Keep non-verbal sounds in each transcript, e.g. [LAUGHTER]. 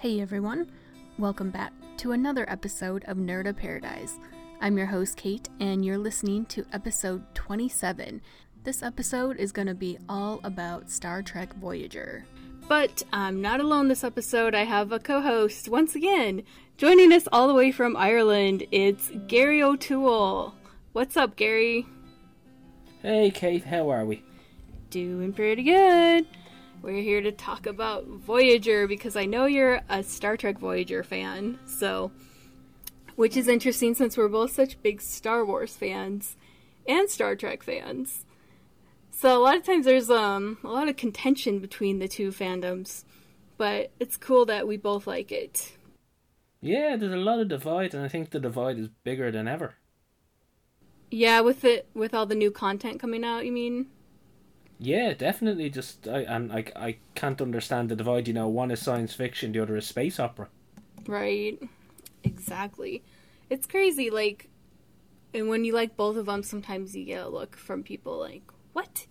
Hey everyone, welcome back to another episode of Nerd of Paradise. I'm your host Kate, and you're listening to episode 27. This episode is going to be all about Star Trek Voyager. But I'm not alone this episode. I have a co host once again. Joining us all the way from Ireland, it's Gary O'Toole. What's up, Gary? Hey Kate, how are we? Doing pretty good. We're here to talk about Voyager because I know you're a Star Trek Voyager fan. So, which is interesting since we're both such big Star Wars fans and Star Trek fans. So a lot of times there's um a lot of contention between the two fandoms, but it's cool that we both like it. Yeah, there's a lot of divide, and I think the divide is bigger than ever. Yeah, with it with all the new content coming out, you mean? Yeah, definitely. Just I and I I can't understand the divide. You know, one is science fiction, the other is space opera. Right. Exactly. It's crazy. Like, and when you like both of them, sometimes you get a look from people like, "What?"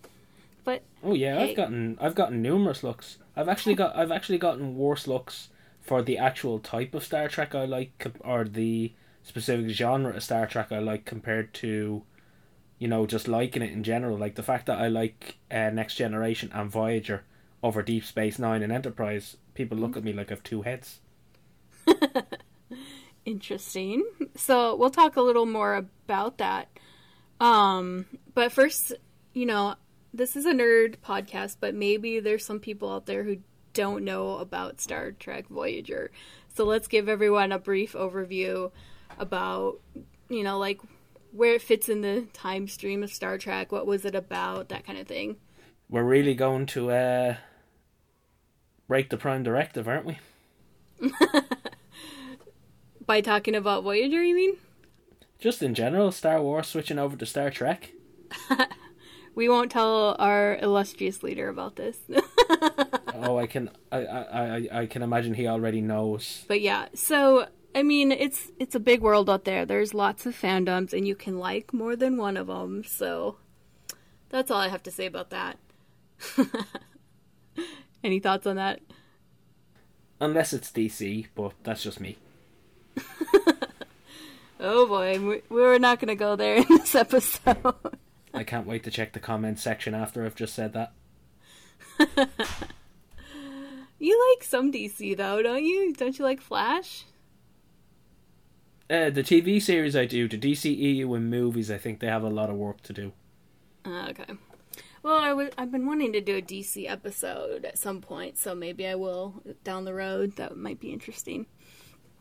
But Oh yeah, Hey. I've gotten I've gotten numerous looks. I've actually got I've actually gotten worse looks for the actual type of Star Trek I like or the specific genre of Star Trek I like compared to you know just liking it in general like the fact that I like uh, Next Generation and Voyager over Deep Space 9 and Enterprise people look at me like I've two heads. [LAUGHS] interesting. So we'll talk a little more about that. Um, but first, you know, this is a nerd podcast, but maybe there's some people out there who don't know about Star Trek Voyager. So let's give everyone a brief overview about, you know, like where it fits in the time stream of Star Trek, what was it about, that kind of thing. We're really going to uh break the prime directive, aren't we? [LAUGHS] By talking about Voyager, you mean? Just in general, Star Wars switching over to Star Trek. [LAUGHS] We won't tell our illustrious leader about this. [LAUGHS] oh, I can I, I, I, I can imagine he already knows. But yeah, so I mean, it's it's a big world out there. There's lots of fandoms, and you can like more than one of them. So that's all I have to say about that. [LAUGHS] Any thoughts on that? Unless it's DC, but that's just me. [LAUGHS] Oh boy, we- we're not going to go there in this episode. I can't wait to check the comments section after I've just said that. [LAUGHS] you like some DC though, don't you? Don't you like Flash? Uh, the TV series I do, the DCEU and movies, I think they have a lot of work to do. Uh, okay. Well, I w- I've been wanting to do a DC episode at some point, so maybe I will down the road. That might be interesting.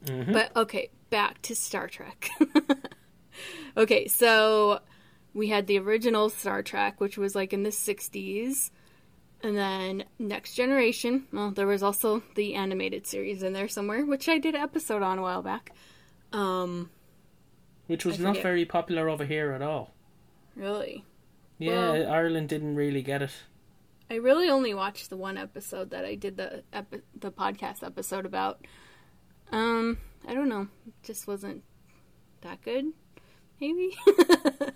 But okay, back to Star Trek. [LAUGHS] okay, so we had the original Star Trek, which was like in the 60s. And then Next Generation. Well, there was also the animated series in there somewhere, which I did an episode on a while back. Um, Which was not very popular over here at all. really. Yeah, Well- Ireland didn't really get it. I really only watched the one episode that I did the epi- the podcast episode about. Um, I don't know, it just wasn't that good. Maybe. [LAUGHS]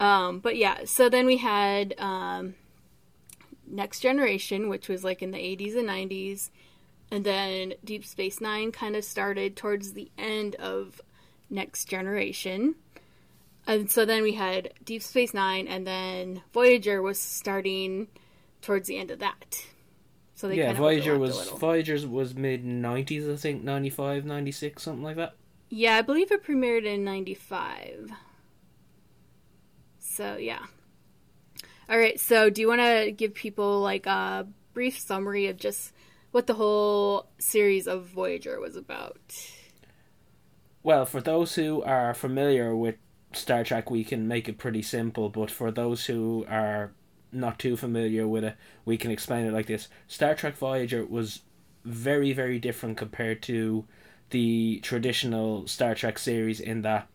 um, but yeah. So then we had um, Next Generation, which was like in the eighties and nineties, and then Deep Space Nine kind of started towards the end of Next Generation. And so then we had Deep Space Nine, and then Voyager was starting towards the end of that. So they yeah, Voyager was. Voyager was mid nineties, I think, 95, 96, something like that. yeah, I believe it premiered in '95. So yeah. All right. So do you want to give people like a brief summary of just what the whole series of Voyager was about? Well, for those who are familiar with Star Trek, we can make it pretty simple, but for those who are not too familiar with it, we can explain it like this. Star Trek Voyager was very, very different compared to the traditional Star Trek series in that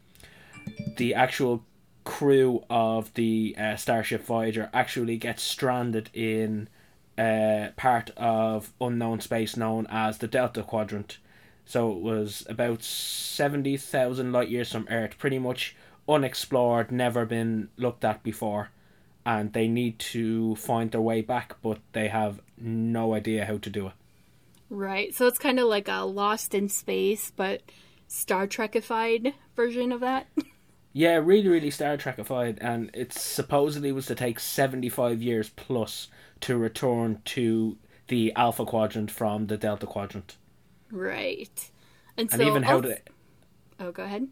the actual crew of the uh, Starship Voyager actually gets stranded in a part of unknown space known as the Delta Quadrant. So it was about 70,000 light years from Earth, pretty much unexplored, never been looked at before. And they need to find their way back, but they have no idea how to do it. Right. So it's kind of like a Lost in Space, but Star Trekified version of that. [LAUGHS] Yeah, really, really Star Trekified, and it supposedly was to take seventy-five years plus to return to the Alpha Quadrant from the Delta Quadrant. Right. And, And so even how they, Oh, go ahead.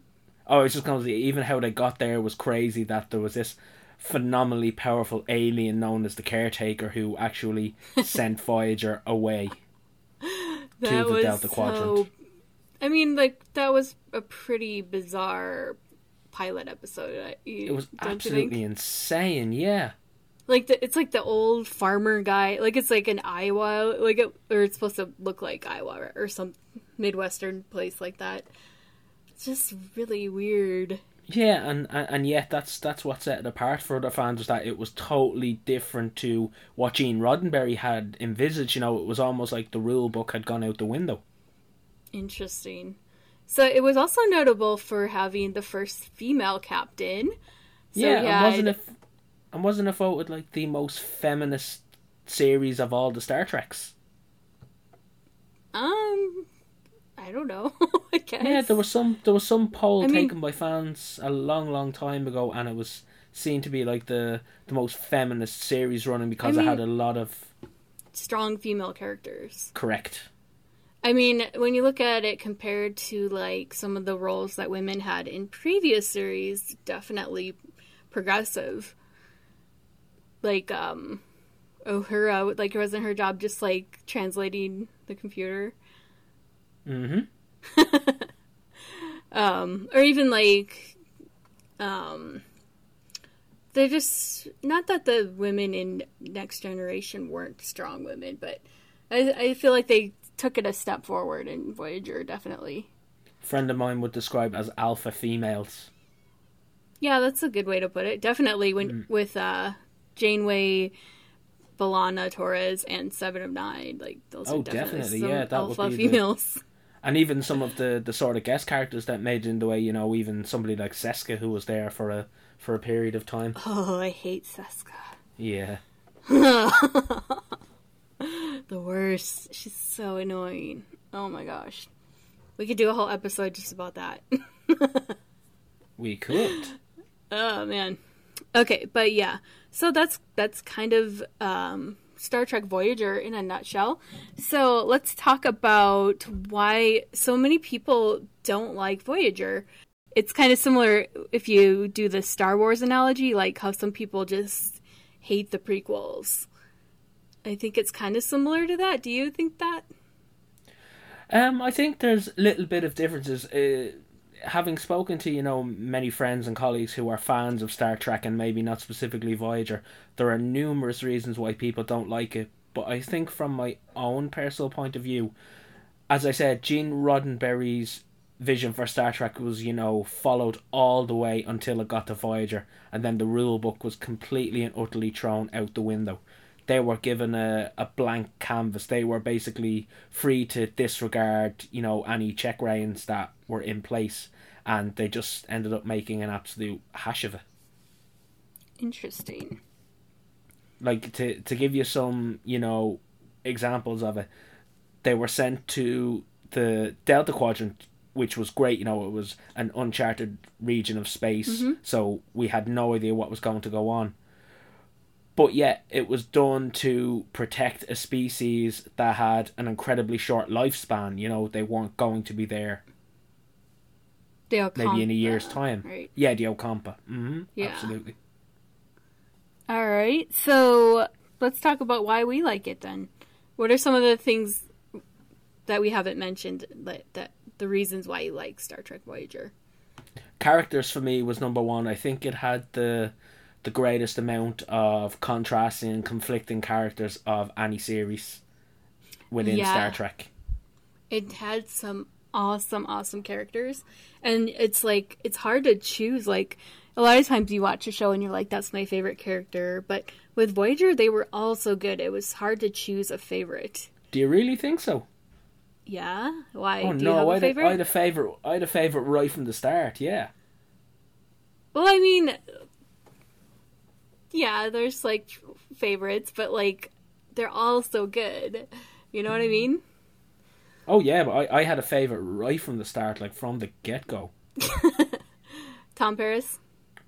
oh, I was just to say, even how they got there was crazy. That there was this phenomenally powerful alien known as the Caretaker who actually [LAUGHS] sent Voyager away. [LAUGHS] That the was Delta so... Quadrant. I mean, like that was a pretty bizarre pilot episode. You- It was don't you think? absolutely insane. Yeah. Like the, it's like the old farmer guy. Like it's like an Iowa, like it, or it's supposed to look like Iowa or some midwestern place like that. It's just really weird. Yeah, and, and and yet that's that's what set it apart for other fans was that it was totally different to what Gene Roddenberry had envisaged. You know, it was almost like the rule book had gone out the window. Interesting. So it was also notable for having the first female captain. So yeah, and wasn't had- it? And wasn't it voted like the most feminist series of all the Star Treks? Um, I don't know. [LAUGHS] I guess. Yeah, there was some there was some poll I mean- taken by fans a long, long time ago, and it was seen to be like the the most feminist series running because I it had a lot of strong female characters. correct. I mean, when you look at it compared to like some of the roles that women had in previous series, definitely progressive. Like um Uhura, like it wasn't her job just like translating the computer? Mm-hmm. [LAUGHS] um or even like um they're just not that the women in next generation weren't strong women but i i feel like they took it a step forward in voyager definitely friend of mine would describe as alpha females. yeah that's a good way to put it definitely when with uh janeway B'Elanna Torres and Seven of Nine, like those Oh, are definitely, definitely, some yeah, that would alpha be the- females. [LAUGHS] And even some of the, the sort of guest characters that made it in the way, you know, even somebody like Seska who was there for a for a period of time. Oh, I hate Seska. Yeah. [LAUGHS] The worst. She's so annoying. Oh my gosh. We could do a whole episode just about that. [LAUGHS] We could. oh man. Okay, but yeah. So that's that's kind of um Star Trek Voyager in a nutshell. So let's talk about why so many people don't like Voyager. It's kind of similar if you do the Star Wars analogy, like how some people just hate the prequels. I think it's kind of similar to that. Do you think that? Um, I think there's a little bit of differences. Uh, having spoken to you know many friends and colleagues who are fans of Star Trek and maybe not specifically Voyager, there are numerous reasons why people don't like it. But I think from my own personal point of view, as I said, Gene Roddenberry's vision for Star Trek was you know followed all the way until it got to Voyager, and then the rule book was completely and utterly thrown out the window they were given a, a blank canvas. They were basically free to disregard, you know, any check reins that were in place, and they just ended up making an absolute hash of it. Interesting. Like to to give you some, you know, examples of it, they were sent to the Delta Quadrant, which was great. You know, it was an uncharted region of space, mm-hmm. so we had no idea what was going to go on. But yet, it was done to protect a species that had an incredibly short lifespan. You know, they weren't going to be there The maybe in a year's time. Right. Yeah, the Ocampa. Mm-hmm. Yeah. Absolutely. All right. So let's talk about why we like it then. What are some of the things that we haven't mentioned that, that the reasons why you like Star Trek Voyager? characters for me was number one. I think it had the the greatest amount of contrasting and conflicting characters of any series within Yeah. Star Trek. It had some awesome, awesome characters, and it's like it's hard to choose. Like a lot of times you watch a show and you're like, "That's my favorite character," but with Voyager, they were all so good. It was hard to choose a favorite. Do you really think so? Yeah. Why? Oh Do you no, I had? I had a favorite. I had a favorite right from the start. Yeah. Well, I mean, yeah, there's like favorites, but like they're all so good. You know what I mm-hmm. mean? Oh yeah, but I, I had a favorite right from the start, like from the get go. [LAUGHS] Tom Paris.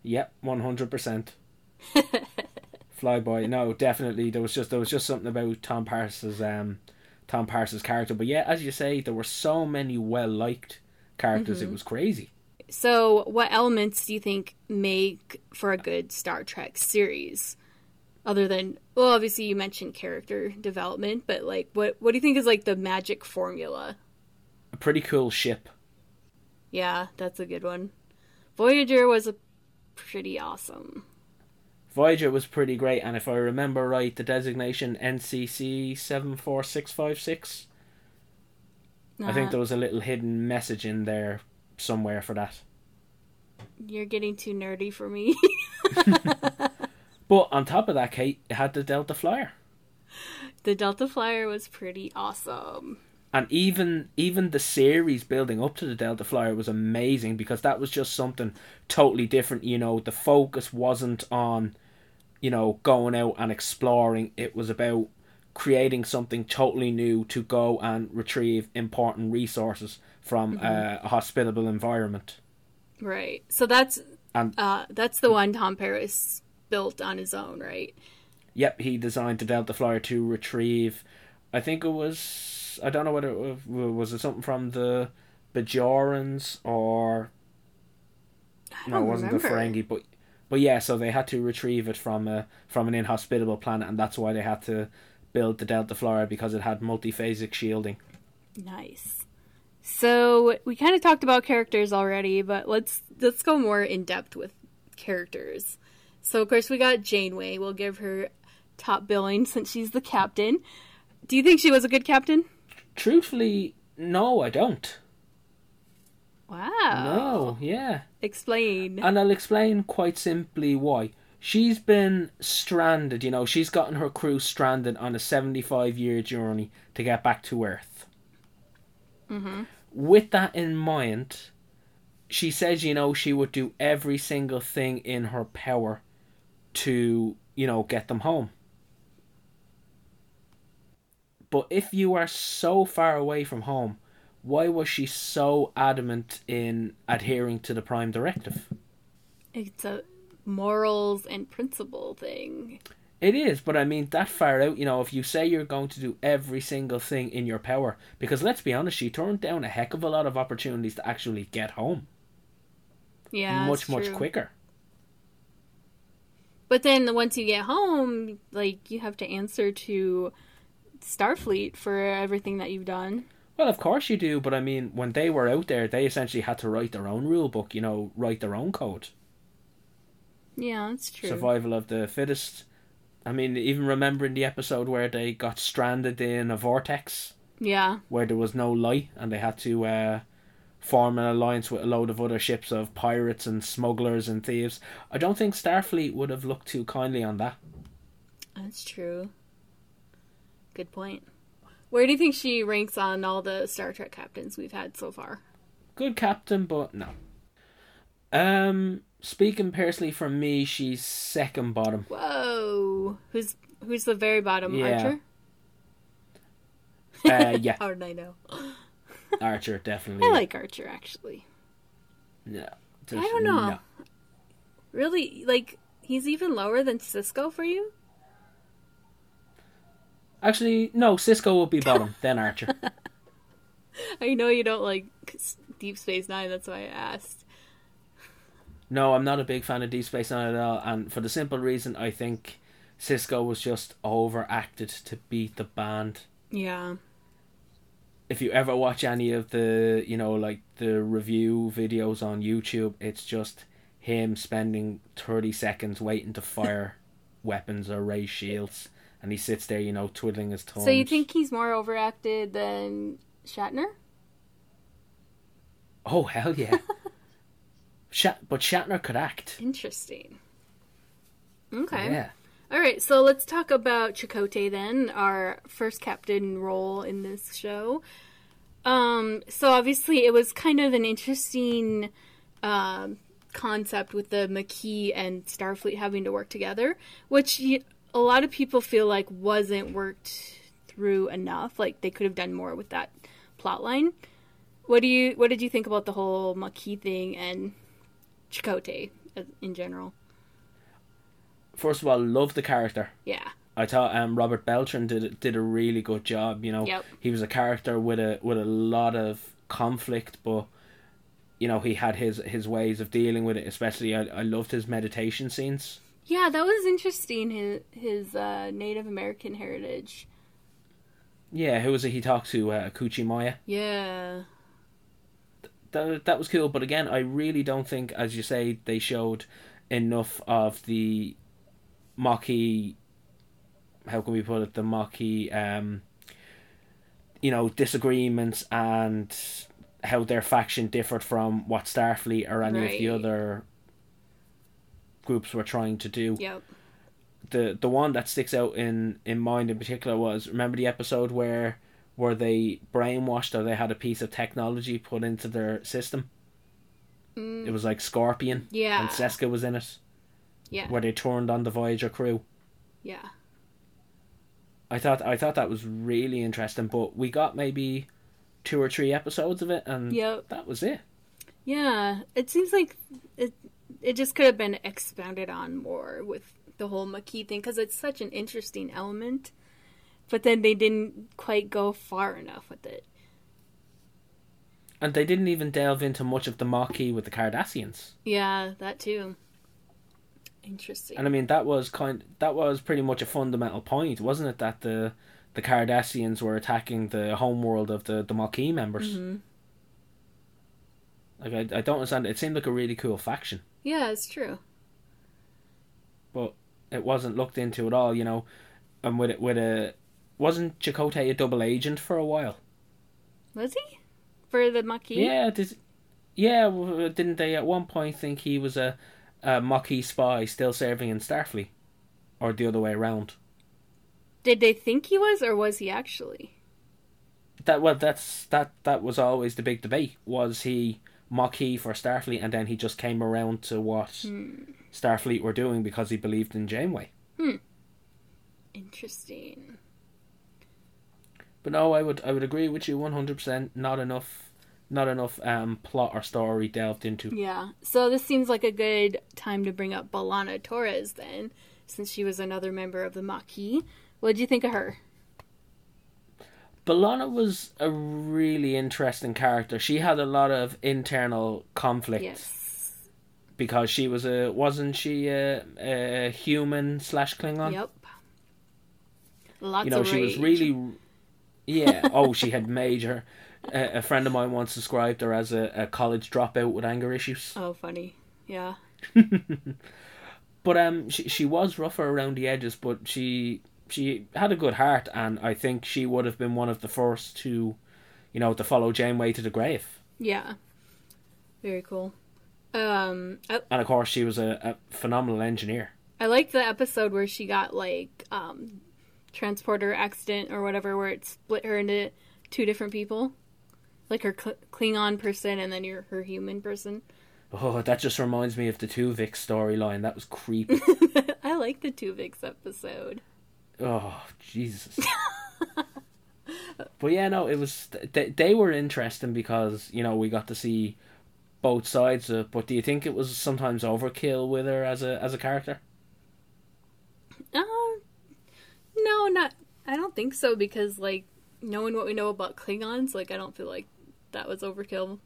Yep, one hundred percent. [LAUGHS] Flyboy, no, definitely. There was just there was just something about Tom Paris's um, Tom Paris's character. But yeah, as you say, there were so many well liked characters. Mm-hmm. It was crazy. So, what elements do you think make for a good Star Trek series? Other than, well, obviously you mentioned character development, but like, what what do you think is like the magic formula? A pretty cool ship. Yeah, that's a good one. Voyager was a pretty awesome. Voyager was pretty great, and if I remember right, the designation NCC seven four six five six. I think there was a little hidden message in there somewhere for that. You're getting too nerdy for me. [LAUGHS] [LAUGHS] but on top of that, Kate, it had the Delta Flyer. The Delta Flyer was pretty awesome. And even even the series building up to the Delta Flyer was amazing because that was just something totally different. You know, the focus wasn't on, you know, going out and exploring. It was about creating something totally new to go and retrieve important resources from mm-hmm. uh, a hospitable environment. Right. So that's and, uh, that's the one Tom Paris built on his own, right? Yep, he designed the Delta Flyer to retrieve. I think it was. I don't know whether it was, was it something from the Bajorans or. no, it wasn't remember. the Ferengi, but but yeah, so they had to retrieve it from a from an inhospitable planet, and that's why they had to build the Delta Flyer because it had multiphasic shielding. Nice. So we kind of talked about characters already, but let's let's go more in depth with characters. So of course we got Janeway. We'll give her top billing [LAUGHS] since she's the captain. Do you think she was a good captain? Truthfully, no, I don't. Wow. No, yeah. Explain. And I'll explain quite simply why. She's been stranded, you know, she's gotten her crew stranded on a 75 year journey to get back to Earth. Mm-hmm. With that in mind, she says, you know, she would do every single thing in her power to, you know, get them home. But if you are so far away from home, why was she so adamant in adhering to the Prime Directive? It's a morals and principle thing. It is, but I mean that far out, you know, if you say you're going to do every single thing in your power, because let's be honest, she turned down a heck of a lot of opportunities to actually get home. Yeah. Much, much quicker. But then once you get home, like you have to answer to Starfleet for everything that you've done. Well, of course you do, but I mean, when they were out there, they essentially had to write their own rule book, you know, write their own code. Yeah, that's true. Survival of the fittest I mean, even remembering the episode where they got stranded in a vortex. Yeah. Where there was no light and they had to uh, form an alliance with a load of other ships of pirates and smugglers and thieves. I don't think Starfleet would have looked too kindly on that. That's true. Good point. Where do you think she ranks on all the Star Trek captains we've had so far? Good captain, but no. Um, speaking personally for me, she's second bottom. Whoa, who's who's the very bottom? Yeah. Archer. Uh, yeah. [LAUGHS] How did I know? Archer, definitely. I like Archer actually. Yeah. I don't know. No. Really, like he's even lower than Sisko for you? Actually, no. Sisko will be bottom, [LAUGHS] then Archer. I know you don't like Deep Space Nine. That's why I asked. No, I'm not a big fan of Deep Space Nine at all, and for the simple reason I think Sisko was just overacted to beat the band. Yeah. If you ever watch any of the, you know, like the review videos on YouTube, it's just him spending 30 seconds waiting to [LAUGHS] fire weapons or raise shields. And he sits there, you know, twiddling his toes. So you think he's more overacted than Shatner? Oh, hell yeah. [LAUGHS] Shat- but Shatner could act. Interesting. Okay. Yeah. All right, so let's talk about Chakotay then, our first captain role in this show. Um, so obviously it was kind of an interesting um, concept with the Maquis and Starfleet having to work together, which a lot of people feel like wasn't worked through enough. Like they could have done more with that plot line. What do you what did you think about the whole Maquis thing and Chakotay in general? First of all, love the character. Yeah. I thought um, Robert Beltran did did a really good job. You know, Yep. he was a character with a with a lot of conflict, but you know he had his his ways of dealing with it. Especially, I I loved his meditation scenes. Yeah, that was interesting. His his uh, Native American heritage. Yeah, who was it he talked to? Uh, Kuchi Maya. Yeah. That that was cool, but again, I really don't think, as you say, they showed enough of the Maquis. How can we put it? The Maquis, um, you know, disagreements and how their faction differed from what Starfleet or any of the other groups were trying to do. Yep. the the one that sticks out in in mind in particular was remember the episode where where they brainwashed or they had a piece of technology put into their system. It was like Scorpion, Yeah. and Seska was in it, Yeah. where they turned on the Voyager crew. Yeah. I thought I thought that was really interesting, but we got maybe two or three episodes of it, and Yep. that was it. Yeah. It seems like it it just could have been expounded on more with the whole Maquis thing because it's such an interesting element. But then they didn't quite go far enough with it. And they didn't even delve into much of the Maquis with the Cardassians. Yeah, that too. Interesting. And I mean that was kind that was pretty much a fundamental point, wasn't it? That the the Cardassians were attacking the homeworld of the the Maquis members. Mhm. Like I, I don't understand. It seemed like a really cool faction, Yeah, it's true. but it wasn't looked into at all. You know, and with it with a wasn't Chakotay a double agent for a while? Was he? For the Maquis? Yeah, did, yeah. Didn't they at one point think he was a, a Maquis spy still serving in Starfleet, or the other way around? Did they think he was, or was he actually? That well, that's that that was always the big debate. Was he Maquis for Starfleet, and then he just came around to what hmm. Starfleet were doing because he believed in Janeway? Hmm. Interesting. But no, I would I would agree with you one hundred percent. Not enough, not enough um plot or story delved into. Yeah. So this seems like a good time to bring up B'Elanna Torres then, since she was another member of the Maquis. What did you think of her? B'Elanna was a really interesting character. She had a lot of internal conflict Yes. because she was a wasn't she a, a human slash Klingon? Yep. Lots you know of she was really [LAUGHS] yeah oh she had major a, a friend of mine once described her as a, a college dropout with anger issues Oh, funny. Yeah. [LAUGHS] but um she, she was rougher around the edges but she she had a good heart and i think she would have been one of the first to you know to follow janeway to the grave Yeah. Very cool. Um, I, and of course she was a, a phenomenal engineer I like the episode where she got like um transporter accident or whatever, where it split her into two different people, like her Klingon person and then your her human person. oh that just reminds me of the Tuvix storyline that was creepy [LAUGHS] I like the Tuvix episode. Oh Jesus! [LAUGHS] but yeah, no, it was they, they were interesting because you know we got to see both sides. Of, but do you think it was sometimes overkill with her as a as a character? Um, no, not. I don't think so because like knowing what we know about Klingons, like I don't feel like that was overkill.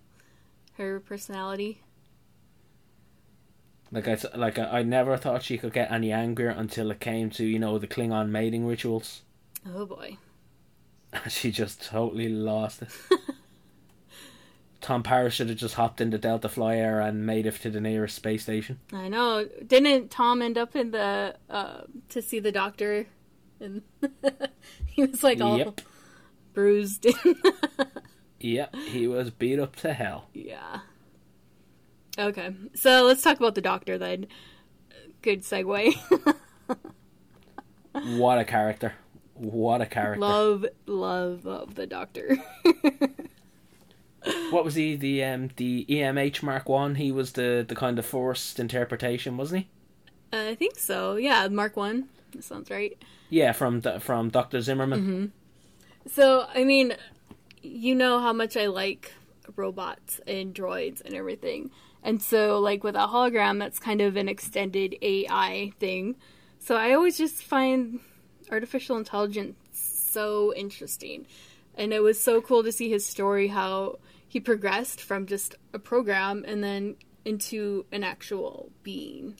Her personality. Like I like I, I never thought she could get any angrier until it came to you know the Klingon mating rituals. Oh boy. [LAUGHS] she just totally lost it. [LAUGHS] Tom Paris should have just hopped into Delta Flyer and made it to the nearest space station. I know. Didn't Tom end up in the uh to see the doctor? And [LAUGHS] he was like all Yep. bruised. Yep, he was beat up to hell. yeah. Okay, so let's talk about the doctor then. Good segue. [LAUGHS] What a character! What a character! love, love, love the doctor. [LAUGHS] What was he? The um the EMH Mark One. He was the the kind of forced interpretation, wasn't he? I think so. Yeah, Mark One. That sounds right. Yeah, from the, from Doctor Zimmerman. So, I mean, you know how much I like robots and droids and everything. And so, like with a hologram, that's kind of an extended AI thing. So I always just find artificial intelligence so interesting. And it was so cool to see his story, how he progressed from just a program and then into an actual being.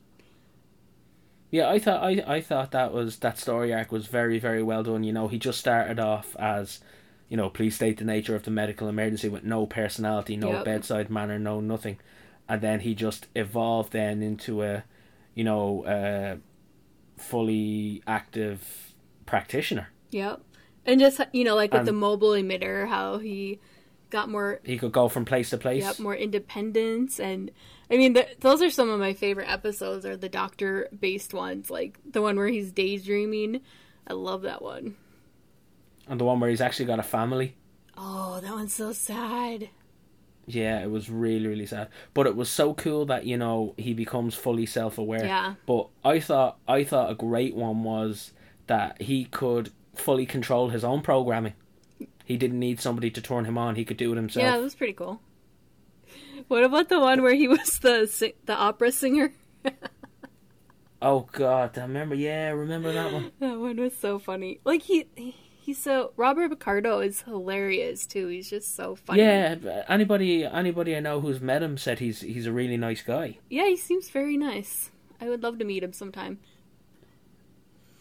Yeah, I thought I, I thought that was that story arc was very very well done. You know, he just started off as, you know, please state the nature of the medical emergency with no personality, no Yep. bedside manner, no nothing, and then he just evolved then into a, you know, uh, fully active practitioner. Yep. And just, you know, like with And- the mobile emitter, how he got more He could go from place to place. Yep, more independence and I mean th those are some of my favorite episodes are the doctor based ones like the one where he's daydreaming. I love that one. And the one where he's actually got a family. Oh, that one's so sad. Yeah, it was really, really sad. But it was so cool that, you know, he becomes fully self aware. Yeah. But I thought I thought a great one was that he could fully control his own programming. He didn't need somebody to turn him on, he could do it himself. Yeah, that was pretty cool. What about the one where he was the the opera singer? [LAUGHS] Oh god, I remember yeah, remember that one. That one was so funny. Like he he's so Robert Picardo is hilarious too. He's just so funny. Yeah, anybody anybody I know who's met him said he's he's a really nice guy. Yeah, he seems very nice. I would love to meet him sometime.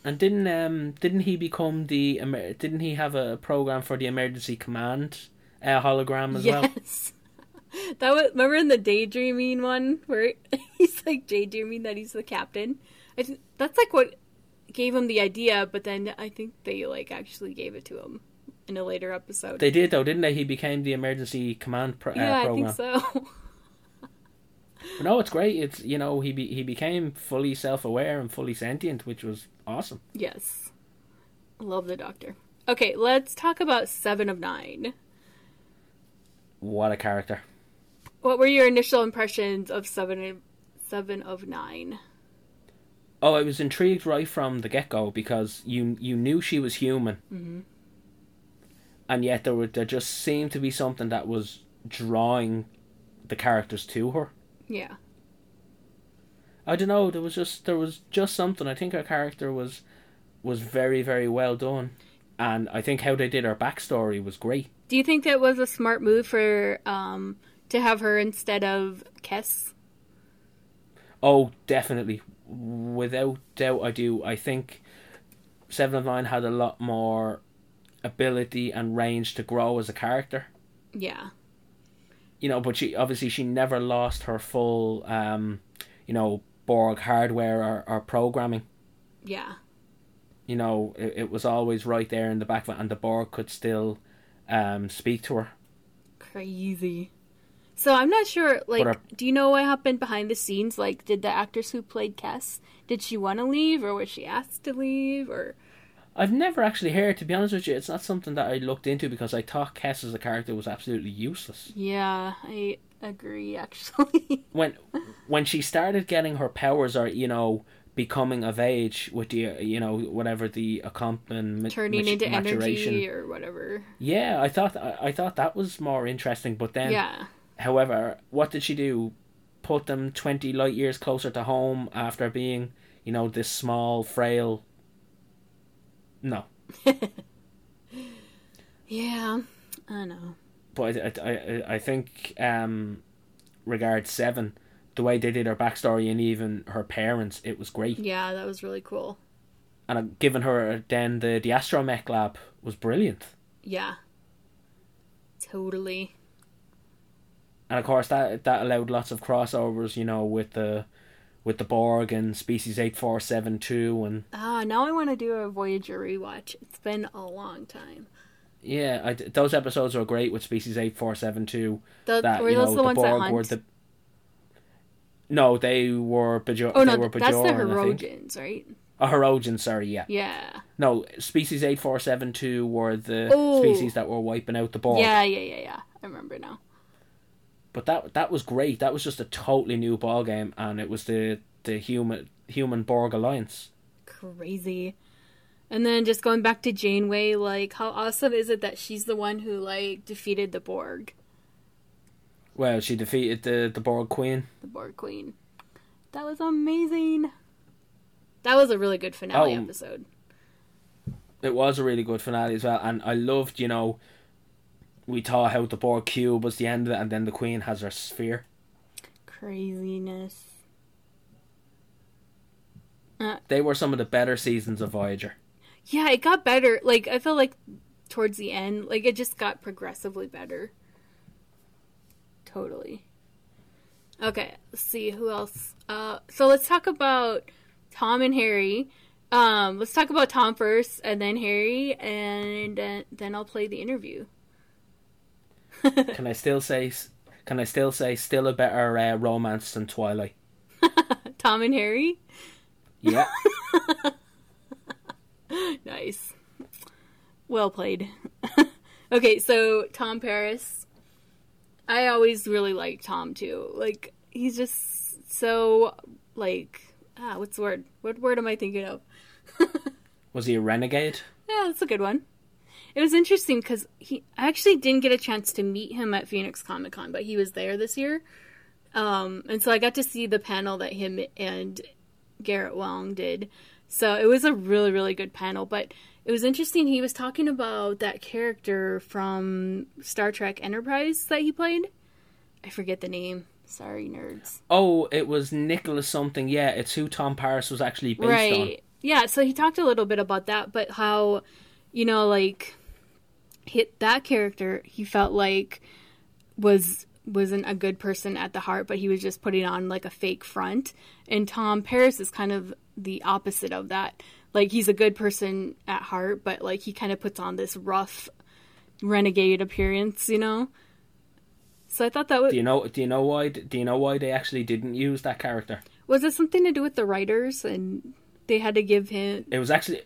And didn't um didn't he become the didn't he have a program for the emergency command uh, hologram as well? yes. [LAUGHS] That was remember in the daydreaming one where [LAUGHS] he's like daydreaming that he's the captain. I th- that's like what gave him the idea, but then I think they like actually gave it to him in a later episode. They did though, didn't they? He became the emergency command pro- uh, yeah, I program. think so. [LAUGHS] No, it's great. It's you know he be- he became fully self aware and fully sentient, which was awesome. yes, love the doctor. Okay, let's talk about Seven of Nine. What a character! What were your initial impressions of Seven of, Seven of Nine? Oh, I was intrigued right from the get go because you you knew she was human, Mhm. and yet there were there just seemed to be something that was drawing the characters to her. Yeah, I don't know. There was just there was just something. I think her character was was very very well done, and I think how they did her backstory was great. Do you think that was a smart move for um to have her instead of Kes? Oh, definitely, without doubt, I do. I think Seven of Nine had a lot more ability and range to grow as a character. Yeah. You know, but she obviously she never lost her full, um, you know, Borg hardware or, or programming. Yeah. You know, it, it was always right there in the back of it, and the Borg could still um, speak to her. Crazy. So I'm not sure like But do you know what happened behind the scenes? Like did the actress who played Kes did she want to leave or was she asked to leave or I've never actually heard, to be honest with you, it's not something that I looked into because I thought Kes as a character was absolutely useless. Yeah, I agree actually. [LAUGHS] when when she started getting her powers or you know becoming of age with the uh, you know whatever the accompaniment Turning mat- into maturation. energy or whatever. yeah i thought I, I thought that was more interesting but then yeah. However what did she do put them 20 light years closer to home after being you know this small frail no [LAUGHS] Yeah. I know. but I, I, I- think um regard seven the way they did her backstory and even her parents it was great Yeah, that was really cool. and uh, giving her then the the astromech lab was brilliant Yeah. Totally. And of course that that allowed lots of crossovers you know with the with the borg and species 8472 and Ah, now I want to do a Voyager rewatch. It's been a long time. yeah I, those episodes were great with species 8472 The, that were you those know the ones that borg were the no they were Bajor, oh they no, were th- that's the Bajoran. Herodians, right? Oh, Herodians, sorry, yeah. Yeah. No, species 8472 were the Oh. species that were wiping out the Borg. Yeah, yeah, yeah, yeah. I remember now. But that that was great. That was just a totally new ball game, and it was the the human human Borg alliance. Crazy. And then just going back to Janeway, like how awesome is it that she's the one who like defeated the Borg, Well, she defeated the the Borg Queen. the Borg Queen. That was amazing. That was a really good finale Oh. episode. It was a really good finale as well, and I loved, you know, we thought how the Borg cube was the end of it, and then the Queen has her sphere. Craziness. They were some of the better seasons of Voyager. Yeah, it got better. Like I felt like towards the end, like it just got progressively better. Totally. Okay, let's see who else. Uh, so let's talk about Tom and Harry. Um, let's talk about Tom first, and then Harry, and uh, then I'll play the interview. Can I still say? Can I still say still a better uh, romance than Twilight? [LAUGHS] Tom and Harry. Yeah. [LAUGHS] Nice. Well played. [LAUGHS] okay, so Tom Paris. I always really liked Tom too. Like he's just so like ah, what's the word? What word am I thinking of? was he a renegade? Yeah, that's a good one. It was interesting because he I actually didn't get a chance to meet him at Phoenix Comic Con, but he was there this year. Um, and so I got to see the panel that him and Garrett Wang did. So it was a really, really good panel. But it was interesting. He was talking about that character from Star Trek Enterprise that he played. I forget the name. Sorry, nerds. Oh, it was Nicholas something. Yeah, it's who Tom Paris was actually based right. Yeah. So he talked a little bit about that, but how, you know, like hit that character, he felt like was wasn't a good person at the heart, but he was just putting on like a fake front. And Tom Paris is kind of the opposite of that. Like he's a good person at heart, but like he kind of puts on this rough renegade appearance, you know. So I thought that was Do you know? Do you know why? Do you know why they actually didn't use that character? was it something to do with the writers and they had to give him It was actually.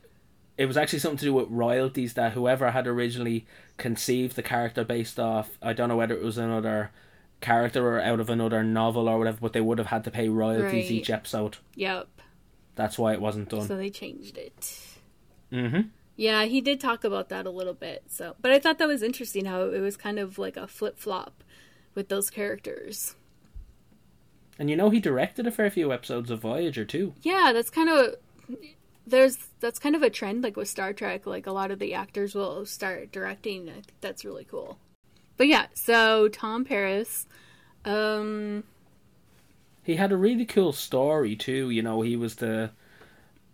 It was actually something to do with royalties that whoever had originally conceived the character based off. I don't know whether it was another character or out of another novel or whatever, but they would have had to pay royalties Right. each episode. Yep. That's why it wasn't done. So they changed it. mm-hmm. Yeah, he did talk about that a little bit. So, but I thought that was interesting how it was kind of like a flip flop with those characters. And you know he directed a fair few episodes of Voyager too. Yeah, that's kind of there's that's kind of a trend like with Star Trek. Like a lot of the actors will start directing. I think that's really cool. But yeah, so Tom Paris, um, He had a really cool story too. You know, he was the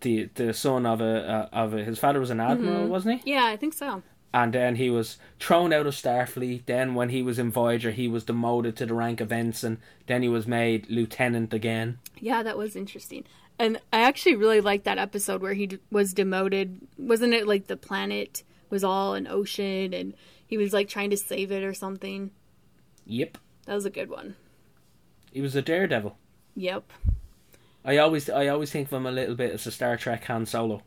the the son of a uh, of a, his father was an admiral, wasn't he? yeah, I think so. And then he was thrown out of Starfleet. Then when he was in Voyager, he was demoted to the rank of ensign. Then he was made lieutenant again. Yeah, that was interesting. And I actually really liked that episode where he d- was demoted. Wasn't it like the planet was all an ocean and he was like trying to save it or something? Yep, That was a good one. he was a daredevil. Yep. I always I always think of him a little bit as a Star Trek Han Solo.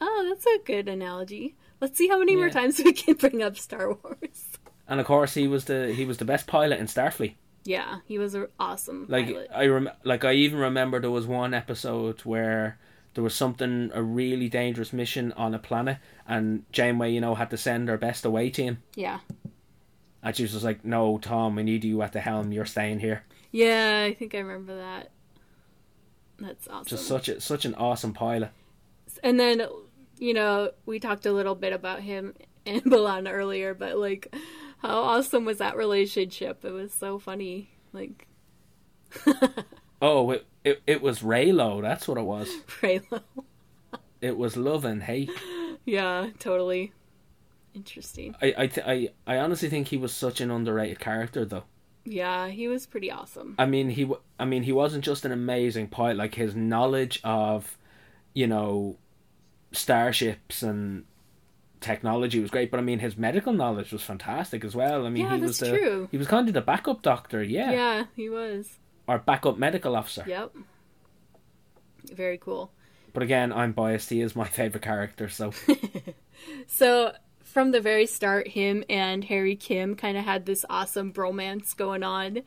Oh, that's a good analogy. Let's see how many more times [LAUGHS] we can bring up Star Wars. And of course, he was the he was the best pilot in Starfleet. Yeah, he was an awesome Like pilot. I rem- like I even remember there was one episode where there was something a really dangerous mission on a planet, and Janeway, you know, had to send her best away team, Yeah. and she was just like, "No, Tom, we need you at the helm. You're staying here." Yeah, I think I remember that. That's awesome. Just such a such an awesome pilot. and then, you know, we talked a little bit about him and [LAUGHS] Milan earlier, but like, how awesome was that relationship? It was so funny. Like, [LAUGHS] Oh, it it, it was Raylo. That's what it was. [LAUGHS] Raylo. It was love and hate. Yeah, totally. Interesting. I I th- I I honestly think he was such an underrated character, though. Yeah, he was pretty awesome. I mean, he w- I mean, he wasn't just an amazing pilot. Like his knowledge of, you know, starships and technology was great. But I mean, his medical knowledge was fantastic as well. I mean, Yeah, he was the true. he was kind of the backup doctor, yeah, Yeah, he was. or backup medical officer. Yep. Very cool. But again, I'm biased. He is my [LAUGHS] favorite character. So [LAUGHS] So from the very start, him and Harry Kim kind of had this awesome bromance going on.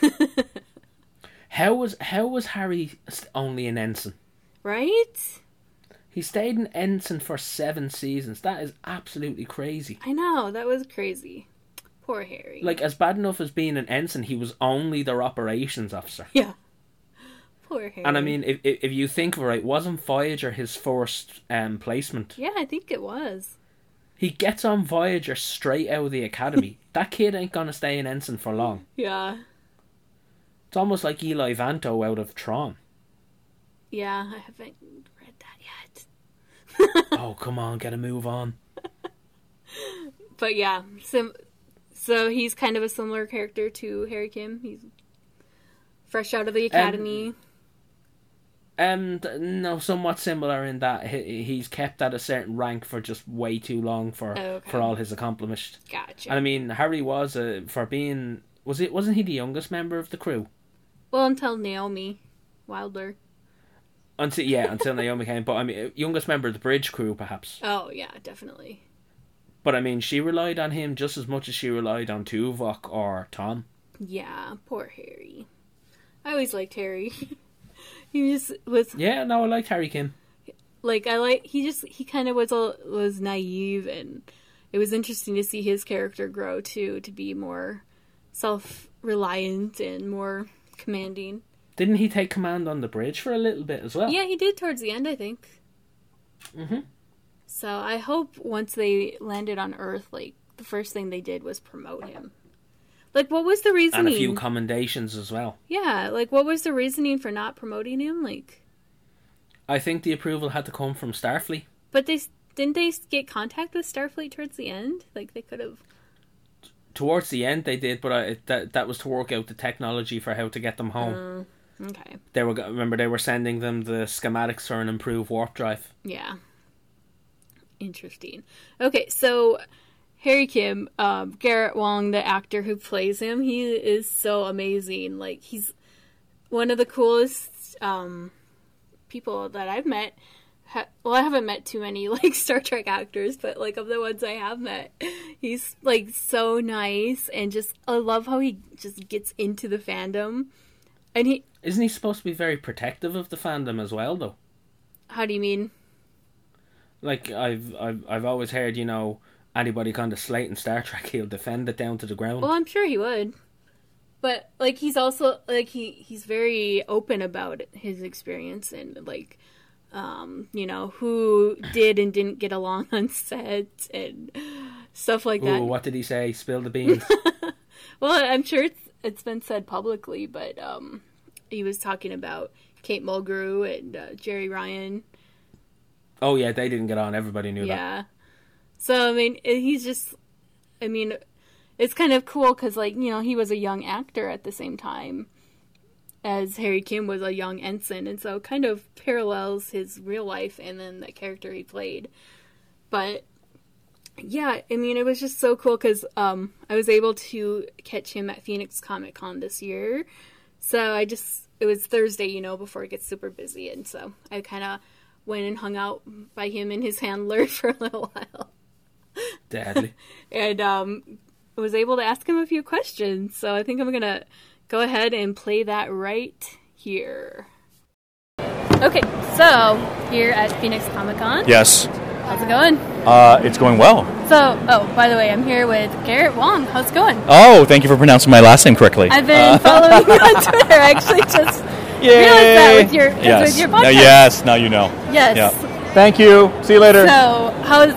[LAUGHS] how was how was Harry only an ensign? Right? He stayed an ensign for seven seasons. That is absolutely crazy. I know that was crazy. Poor Harry. Like as bad enough as being an ensign, he was only their operations officer. yeah. Poor Harry. And I mean, if if if you think of it, right, wasn't Voyager his first um placement? yeah, I think it was. He gets on Voyager straight out of the academy. [LAUGHS] that kid ain't gonna stay an ensign for long. Yeah. It's almost like Eli Vanto out of Thrawn. Yeah, I haven't read that yet. [LAUGHS] oh come on, get a move on. But yeah, sim- so he's kind of a similar character to Harry Kim. He's fresh out of the academy. And no, somewhat similar in that he, he's kept at a certain rank for just way too long for Oh, okay. for all his accomplishments. gotcha. And I mean, Harry was uh, for being was it wasn't he the youngest member of the crew? well, until Naomi Wildman. Until yeah, until Naomi came. But I mean, youngest member of the bridge crew, perhaps. Oh yeah, definitely. But I mean, she relied on him just as much as she relied on Tuvok or Tom. Yeah, poor Harry. I always liked Harry. [LAUGHS] he just was Yeah, no, I liked Harry Kim. like I like he just he kind of was all was naive and it was interesting to see his character grow too to be more self-reliant and more commanding. Didn't he take command on the bridge for a little bit as well? Yeah, he did towards the end, I think. Mhm. So I hope once they landed on Earth, like the first thing they did was promote him. Like, what was the reasoning? And a few commendations as well. yeah, like what was the reasoning for not promoting him? Like, I think the approval had to come from Starfleet. but they didn't they get contact with Starfleet towards the end? Like they could have. Towards the end, they did, but I, that that was to work out the technology for how to get them home. Okay. They were remember they were sending them the schematics for an improved warp drive. Yeah. Interesting. Okay, so Harry Kim, um, Garrett Wang, the actor who plays him, he is so amazing. Like he's one of the coolest um, people that I've met. Ha- well, I haven't met too many [LAUGHS] like Star Trek actors, but like of the ones I have met, he's like so nice and just I love how he just gets into the fandom. And he, Isn't he supposed to be very protective of the fandom as well, though? how do you mean? Like I've I've I've always heard, you know, anybody kind of slating Star Trek, [LAUGHS] he'll defend it down to the ground. Well, I'm sure he would. But like he's also like he he's very open about his experience and like um you know who did and didn't get along [LAUGHS] on set and stuff like that. What did he say? Spill the beans. [LAUGHS] Well, I'm sure it's it's been said publicly, but um he was talking about Kate Mulgrew and uh, Jeri Ryan. oh yeah, they didn't get on. Everybody knew that. Yeah. So I mean, he's just. I mean, it's kind of cool because, like, you know, he was a young actor at the same time as Harry Kim was a young ensign, and so it kind of parallels his real life and then the character he played. But yeah, I mean, it was just so cool because um, I was able to catch him at Phoenix Comic Con this year. So I just it was Thursday, you know, before it gets super busy, and so I kind of went and hung out by him and his [LAUGHS] handler for a little while, Deadly. [LAUGHS] and um, was able to ask him a few questions. So I think I'm gonna go ahead and play that right here. Okay, so here at Phoenix Comic Con, Yes, how's it going? uh, it's going well. So, oh, by the way, I'm here with Garrett Wang. How's it going? Oh, thank you for pronouncing my last name correctly. I've been following you on [LAUGHS] Twitter. I actually just realized that with your yes. with your Now- podcast. yes, now you know. Yes. Yeah. Thank you. See you later. So, how's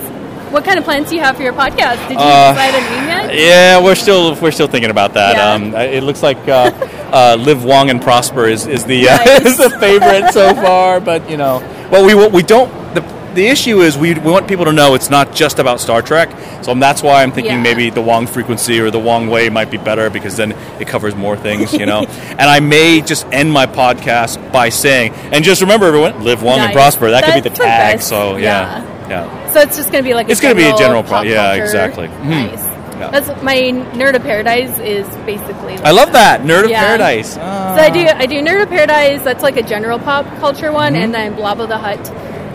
what kind of plans do you have for your podcast? Did you Uh, decide a name yet? Yeah, we're still we're still thinking about that. Yeah. Um, it looks like uh, [LAUGHS] uh, "Live Long and Prosper" is, is the uh, Nice. [LAUGHS] is the favorite so far. But you know, well, we we don't. The, the issue is we, we want people to know it's not just about Star Trek. So that's why I'm thinking Yeah. maybe the Wong frequency or the Wong way might be better because then it covers more things, you know. [LAUGHS] and I may just end my podcast by saying, and just remember, everyone, live long and prosper. That could be the tag. So Yeah. yeah, yeah. So it's just going to be like a It's gonna be a general pop pro- yeah, exactly. Mhm. Nice. Yeah. That's my nerd of paradise is basically. I love that nerd of Yeah. paradise. So I do I do nerd of paradise. That's like a general pop culture one, and then Blob of the Hut.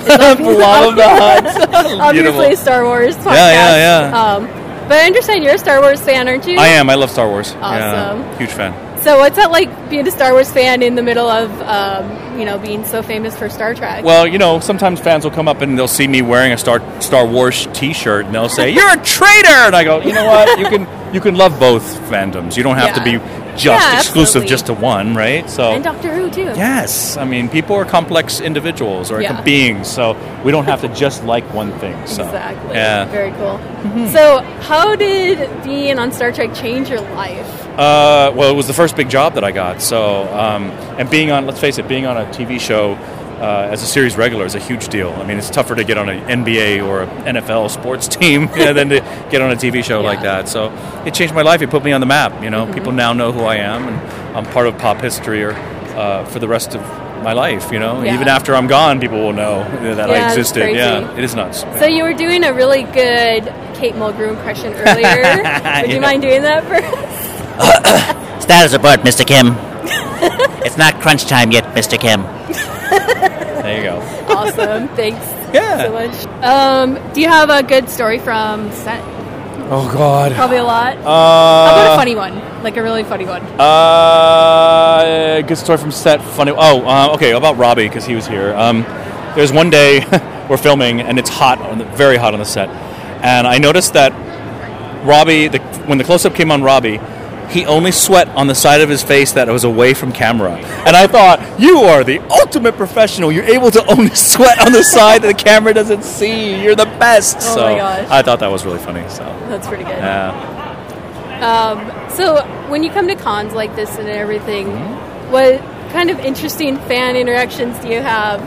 [LAUGHS] Blob of the Hut. Obviously, Star Wars. Podcast. Yeah, yeah, yeah. Um, but I understand you're a Star Wars fan, aren't you? I am. I love Star Wars. Awesome. Yeah, huge fan. So what's that like being a Star Wars fan in the middle of um, you know being so famous for Star Trek? Well, you know, sometimes fans will come up and they'll see me wearing a Star Star Wars T-shirt, and they'll say, "You're a traitor," and I go, "You know what? You can you can love both fandoms. You don't have to [LAUGHS] be just Yeah, exclusive absolutely. just to one, right?" So. and Doctor Who too. Yes, I mean people are complex individuals or Yeah. beings, so we don't have to just like one thing. So, Exactly. Yeah. Very cool. So, how did being on Star Trek change your life? Uh, well, it was the first big job that I got. So, um, and being on, let's face it, being on a TV show uh, as a series regular is a huge deal. I mean, it's tougher to get on an NBA or an NFL sports [LAUGHS] team yeah, than to get on a TV show like that. So, it changed my life. It put me on the map. You know, people now know who I am, and I'm part of pop history or uh, for the rest of my life. You know, Yeah. even after I'm gone, people will know that Yeah, I existed. crazy. Yeah, it is nuts. So, you were doing a really good Kate Mulgrew impression [LAUGHS] earlier. Would you mind doing that for us? Status report, Mr. Kim. it's not crunch time yet, Mr. Kim. [LAUGHS] There you go. Awesome. [LAUGHS] Thanks Yeah. so much. Um, do you have a good story from set? Oh God. Probably a lot. Uh, How about a funny one? Like a really funny one. Uh, good story from set. Funny. Oh, uh, okay. About Robbie because he was here. Um, there's one day [LAUGHS] we're filming and it's hot, on the, very hot on the set, and I noticed that Robbie, the, when the close-up came on Robbie, he only sweat on the side of his face that was away from camera, and I thought, you are the ultimate professional. You're able to only [LAUGHS] sweat on the side that the camera doesn't see. You're the best. Oh so my gosh. I thought that was really funny. So That's pretty good. yeah. Um, So, when you come to cons like this and everything, Mm-hmm. what kind of interesting fan interactions do you have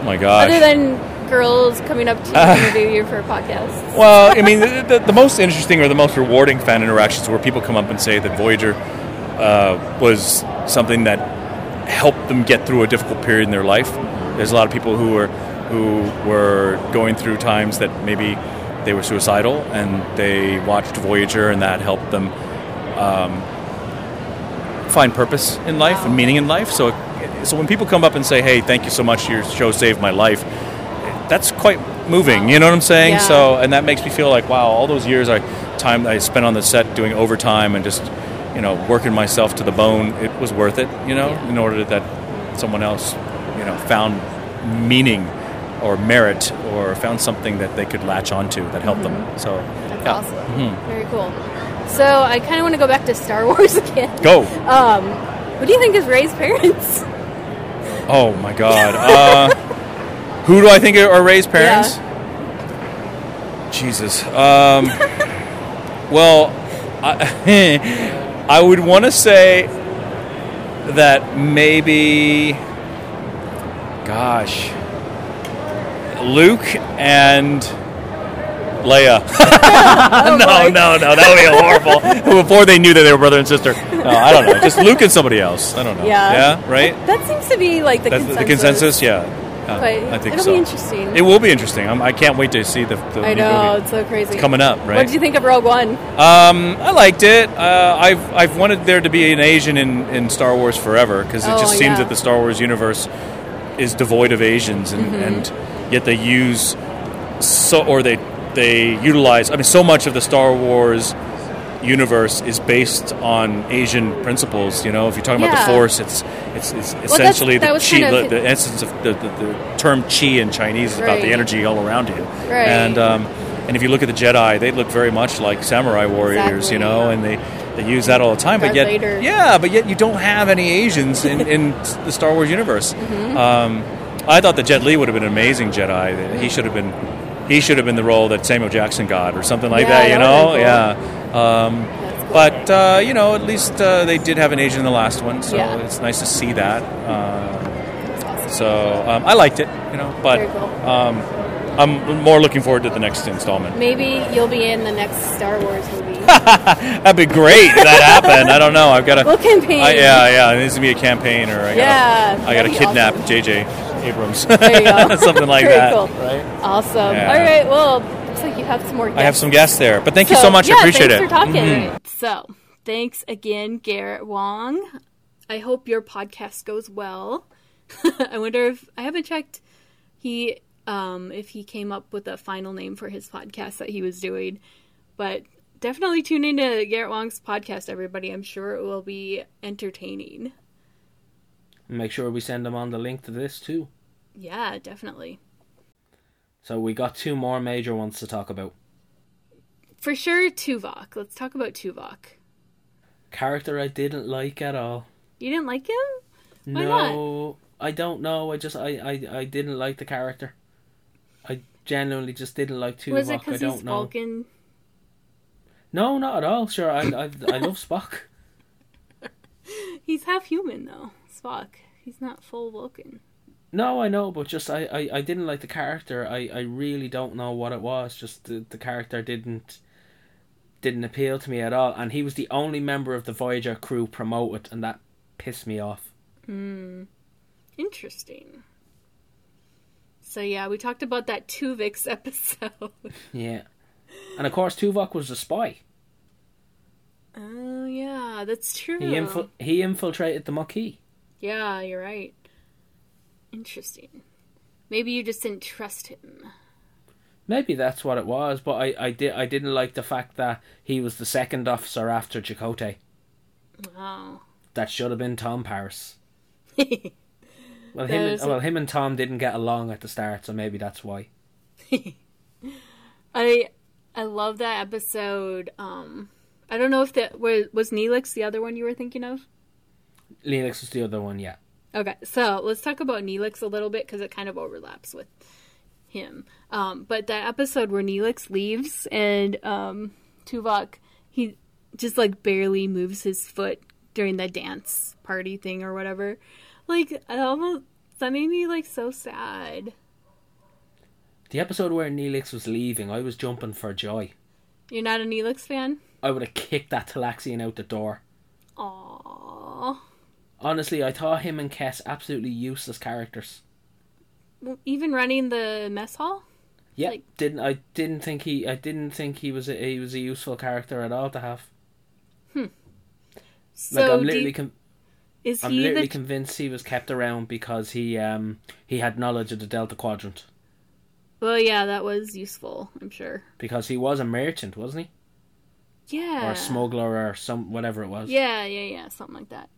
Oh my gosh. other than girls coming up to you and interview you for podcasts? [LAUGHS] Well, I mean, the, the, the most interesting or the most rewarding fan interactions where people come up and say that Voyager uh, was something that helped them get through a difficult period in their life. There's a lot of people who were who were going through times that maybe they were suicidal and they watched Voyager and that helped them um, find purpose in life and meaning in life. So, so when people come up and say, "Hey, thank you so much, your show saved my life," that's quite moving. You know what I'm saying? Yeah. So, and that makes me feel like, wow, all those years I time I spent on the set doing overtime and just you know working myself to the bone, it was worth it. You know, Yeah. in order that someone else you know found meaning or merit or found something that they could latch onto that helped them. So, That's yeah. awesome. Very cool. So, I kind of want to go back to Star [LAUGHS] Wars again. Go. Um, what do you think is Rey's parents? Oh my God. Uh, [LAUGHS] who do I think are Rey's parents? Jesus. Um, [LAUGHS] well, I, [LAUGHS] I would want to say that maybe, gosh, Luke and Leia. [LAUGHS] no, no, no, that would be horrible. Before they knew that they were brother and sister. No, I don't know. Just Luke and somebody else. I don't know. Yeah. Yeah, right? That seems to be like the That's consensus. the consensus, yeah. Yeah, But I think it'll so. be interesting. It will be interesting. I'm, I can't wait to see the, the I know, movie it's so crazy. coming up. Right? What did you think of Rogue One? Um, I liked it. Uh, I've I've wanted there to be an Asian in, in Star Wars forever because it Oh, just seems yeah. that the Star Wars universe is devoid of Asians, and, Mm-hmm. and yet they use so or they they utilize. I mean, so much of the Star Wars universe is based on Asian principles. You know, if you're talking about the Force, it's it's, it's that's- essentially the chi, kind of- the, the essence of the, the, the term chi in Chinese is about the energy all around you. Right. And um, and if you look at the Jedi, they look very much like samurai warriors, Exactly. you know, and they, they use that all the time. Darth but yet, Vader. yeah, but yet you don't have any Asians in, in [LAUGHS] the Star Wars universe. Mm-hmm. Um, I thought that Jet Li would have been an amazing Jedi. He should have been he should have been the role that Samuel Jackson got, or something like Yeah, that. You know, would've yeah. Um, but uh, you know, at least uh, they did have an Asian in the last one, so Yeah. it's nice to see that. Uh, so um, I liked it, you know, but cool. um, I'm more looking forward to the next installment. Maybe you'll be in the next Star Wars movie. [LAUGHS] That'd be great if that happened. I don't know. I've got to. We'll campaign. I, yeah, yeah. It needs to be a campaign, or I gotta, I got to kidnap awesome. J.J. Abrams, There you go. [LAUGHS] something like Very that. cool. Right? awesome. Yeah. All right. Well, looks like you have some more. Guests. I have some guests there, but thank you so much. Yeah, I appreciate thanks it. for talking. Mhm. So, thanks again, Garrett Wang. I hope your podcast goes well. [LAUGHS] I wonder if I haven't checked he um if he came up with a final name for his podcast that he was doing, but definitely tune into Garrett Wang's podcast, everybody. I'm sure it will be entertaining. Make sure we send them on the link to this too. Yeah, definitely. So we got two more major ones to talk about. For sure, Tuvok. Let's talk about Tuvok. Character I didn't like at all. You didn't like him? Why no, I don't know. I just I, I I didn't like the character. I genuinely just didn't like Tuvok. Was it I because don't he's know. Vulcan? No, not at all. Sure, I I, I love [LAUGHS] Spock. He's half human, though. Spock. He's not full Vulcan. No, I know, but just I, I, I didn't like the character. I, I really don't know what it was. Just the, the character didn't didn't appeal to me at all, and he was the only member of the Voyager crew promoted, and that pissed me off. Hmm. Interesting. So yeah, we talked about that Tuvix [LAUGHS] episode. Yeah, and of course Tuvok was a spy. Oh yeah, that's true. He infil- he infiltrated the Maquis. Yeah, you're right. Interesting. Maybe you just didn't trust him. Maybe that's what it was, but I, I did I didn't like the fact that he was the second officer after Chakotay. Wow. That should have been Tom Paris. [LAUGHS] Well, him and, well him and Tom didn't get along at the start, so maybe that's why. [LAUGHS] I I love that episode. Um, I don't know if that was was Neelix the other one you were thinking of. Neelix was the other one, yeah. Okay, so let's talk about Neelix a little bit because it kind of overlaps with him. Um, but that episode where Neelix leaves and um, Tuvok, he just like barely moves his foot during the dance party thing or whatever. Like, I almost that made me like so sad. The episode where Neelix was leaving, I was jumping for joy. You're not a Neelix fan? I would have kicked that Talaxian out the door. Honestly, I thought him and Kes absolutely useless characters. Even running the mess hall? Yeah, Like- didn't I didn't think he I didn't think he was a, he was a useful character at all to have. So Like I'm literally you- con- is I'm literally the convinced he was kept around because he um he had knowledge of the Delta Quadrant Well, yeah, that was useful, I'm sure. because he was a merchant, wasn't he? Yeah. Or a smuggler or some whatever it was. Yeah, yeah, yeah, something like that.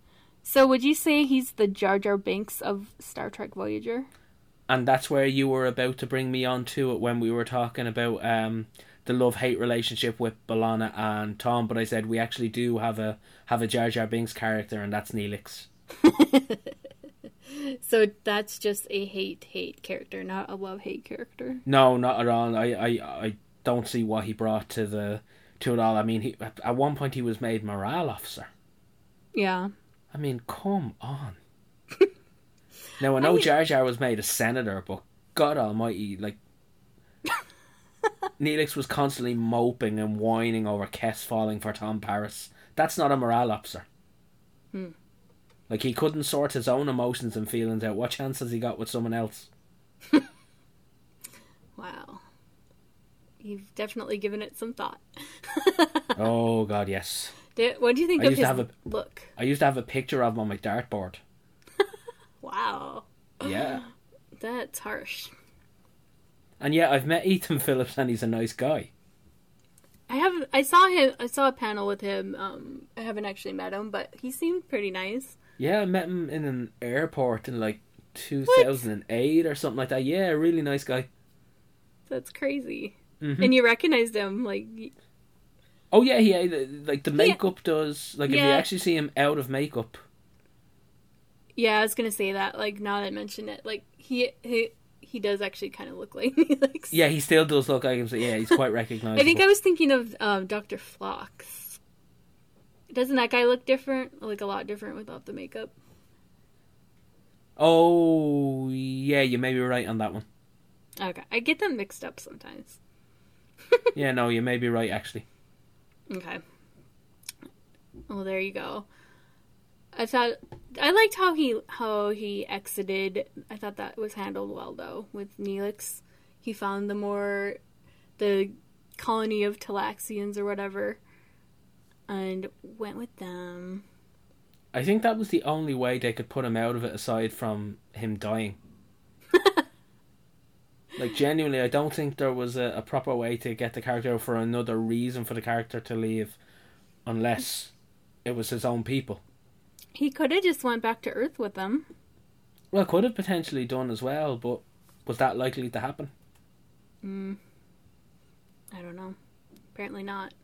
So would you say he's the Jar Jar Binks of Star Trek Voyager? and that's where you were about to bring me on to it when we were talking about um the love hate relationship with B'Elanna and Tom. But I said we actually do have a have a Jar Jar Binks character, and that's Neelix. [LAUGHS] So that's just a hate hate character, not a love hate character. No, not at all. I I I don't see what he brought to the to it all. I mean, he at one point he was made morale officer. Yeah. I mean, come on. [LAUGHS] now I know I- Jar Jar was made a senator, but God Almighty, like. [LAUGHS] Neelix was constantly moping and whining over Kes falling for Tom Paris. That's not a morale officer. Hmm. Like he couldn't sort his own emotions and feelings out. What chance has he got with someone else? [LAUGHS] Wow. You've definitely given it some thought. oh God, yes. What do you think I of used his to have a- look? I used to have a picture of him on my dartboard. [LAUGHS] Wow. Yeah. [GASPS] That's harsh. And yeah, I've met Ethan Phillips and he's a nice guy. I haven't. I saw him. I saw a panel with him. Um, I haven't actually met him, but he seemed pretty nice. Yeah, I met him in an airport in like 2008 or something like that. Yeah, really nice guy. That's crazy. Mhm. And you recognized him, like Oh yeah, yeah, the- like the makeup does. Like if you actually see him out of makeup, yeah. I was gonna say that. Like now that I mention it, like he he he does actually kind of look [LAUGHS] like yeah, he still does look like him. So yeah, he's quite [LAUGHS] recognizable. I think I was thinking of um, Doctor Phlox. Doesn't that guy look different? Like a lot different without the makeup. Oh yeah, you may be right on that one. Okay, I get them mixed up sometimes. Yeah, no, you may be right actually. Okay. Well, there you go. I thought I liked how he how he exited. I thought that was handled well though with Neelix. He found the more the colony of Talaxians or whatever and went with them. I think that was the only way they could put him out of it, aside from him dying. [LAUGHS] Like genuinely, I don't think there was a, a proper way to get the character for another reason for the character to leave, unless it was his own people. He could have just went back to Earth with them. Well, could have potentially done as well, but was that likely to happen? Mm. I don't know. Apparently not.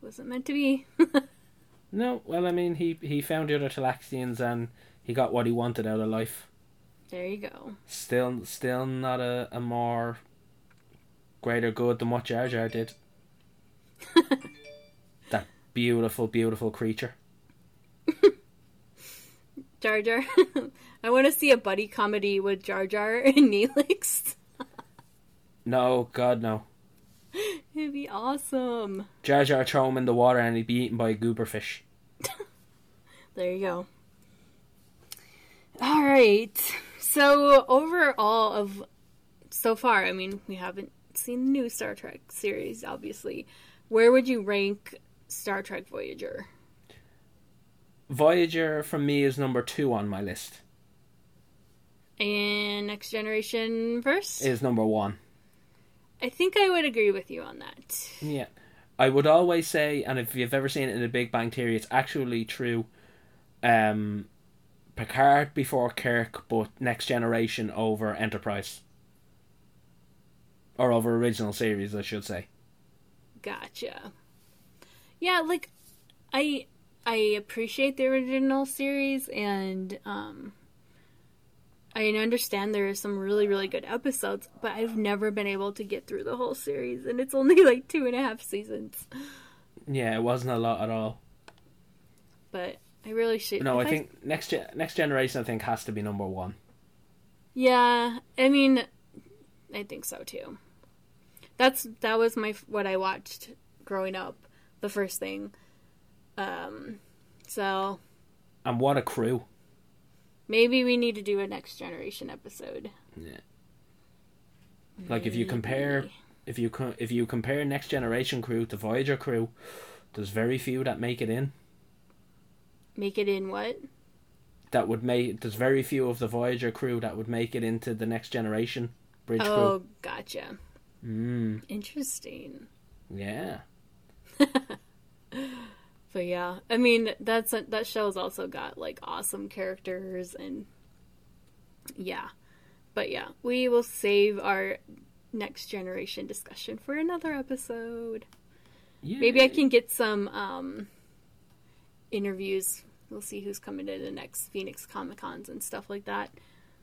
Wasn't meant to be. [LAUGHS] No, well, I mean, he he found the other Talaxians and he got what he wanted out of life. There you go. Still, still not a, a more greater good than what Jar Jar did. [LAUGHS] that beautiful, beautiful creature. [LAUGHS] Jar Jar. [LAUGHS] I want to see a buddy comedy with Jar Jar and Neelix. No, God, no. It'd be awesome. Jar Jar throw him in the water and he'd be eaten by a goober fish. There you go. All right. So overall of so far, I mean, we haven't seen the new Star Trek series, obviously. Where would you rank Star Trek Voyager? Voyager from me is number two on my list. And Next Generation first? Is number one. I think I would agree with you on that. Yeah. I would always say, and if you've ever seen it in the Big Bang Theory, it's actually true. Um, Picard before Kirk, but Next Generation over Enterprise. Or over original series, I should say. Gotcha. Yeah, like I I appreciate the original series and um I understand there are some really, really good episodes, but I've never been able to get through the whole series and it's only [LAUGHS] like two and a half seasons. Yeah, it wasn't a lot at all. But I really should No, I if think next Gen- next generation. I think has to be number one. Yeah, I mean I think so too. That's that was my what I watched growing up, the first thing. Um so And what a crew! Maybe we need to do a next generation episode. Yeah. Like if you compare, if you if you compare next generation crew to Voyager crew, there's very few that make it in. Make it in what? That would make there's very few of the Voyager crew that would make it into the next generation bridge crew. Oh, gotcha. Mm, Interesting. yeah. [LAUGHS] But yeah, I mean that's that show's also got like awesome characters and yeah. But yeah, we will save our next generation discussion for another episode. yeah. Maybe I can get some um interviews. We'll see who's coming to the next Phoenix Comic Cons and stuff like that.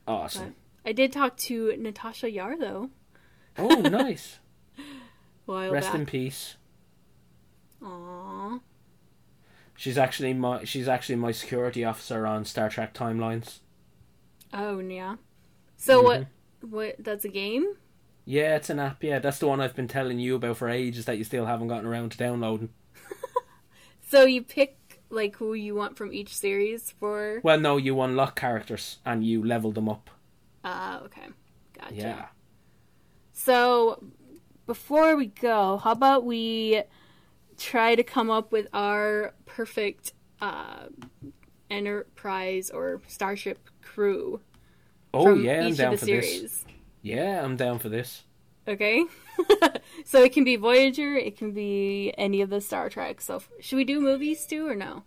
Awesome. I did talk to Natasha Yar though. Oh, [LAUGHS] nice. While Rest back. in peace. Aww. She's actually my she's actually my security officer on Star Trek Timelines. Oh yeah. So Mm-hmm. what? What? That's a game. Yeah, it's an app. Yeah, that's the one I've been telling you about for ages that you still haven't gotten around to downloading. [LAUGHS] So you pick like who you want from each series for. Well, no, you unlock characters and you level them up. Uh, okay, gotcha. Yeah. So before we go, how about we try to come up with our perfect uh, Enterprise or Starship crew Oh yeah, I'm down for the this. Yeah, I'm down for this. Okay. [LAUGHS] so it can be Voyager, it can be any of the Star Trek. So f- should we do movies too or no?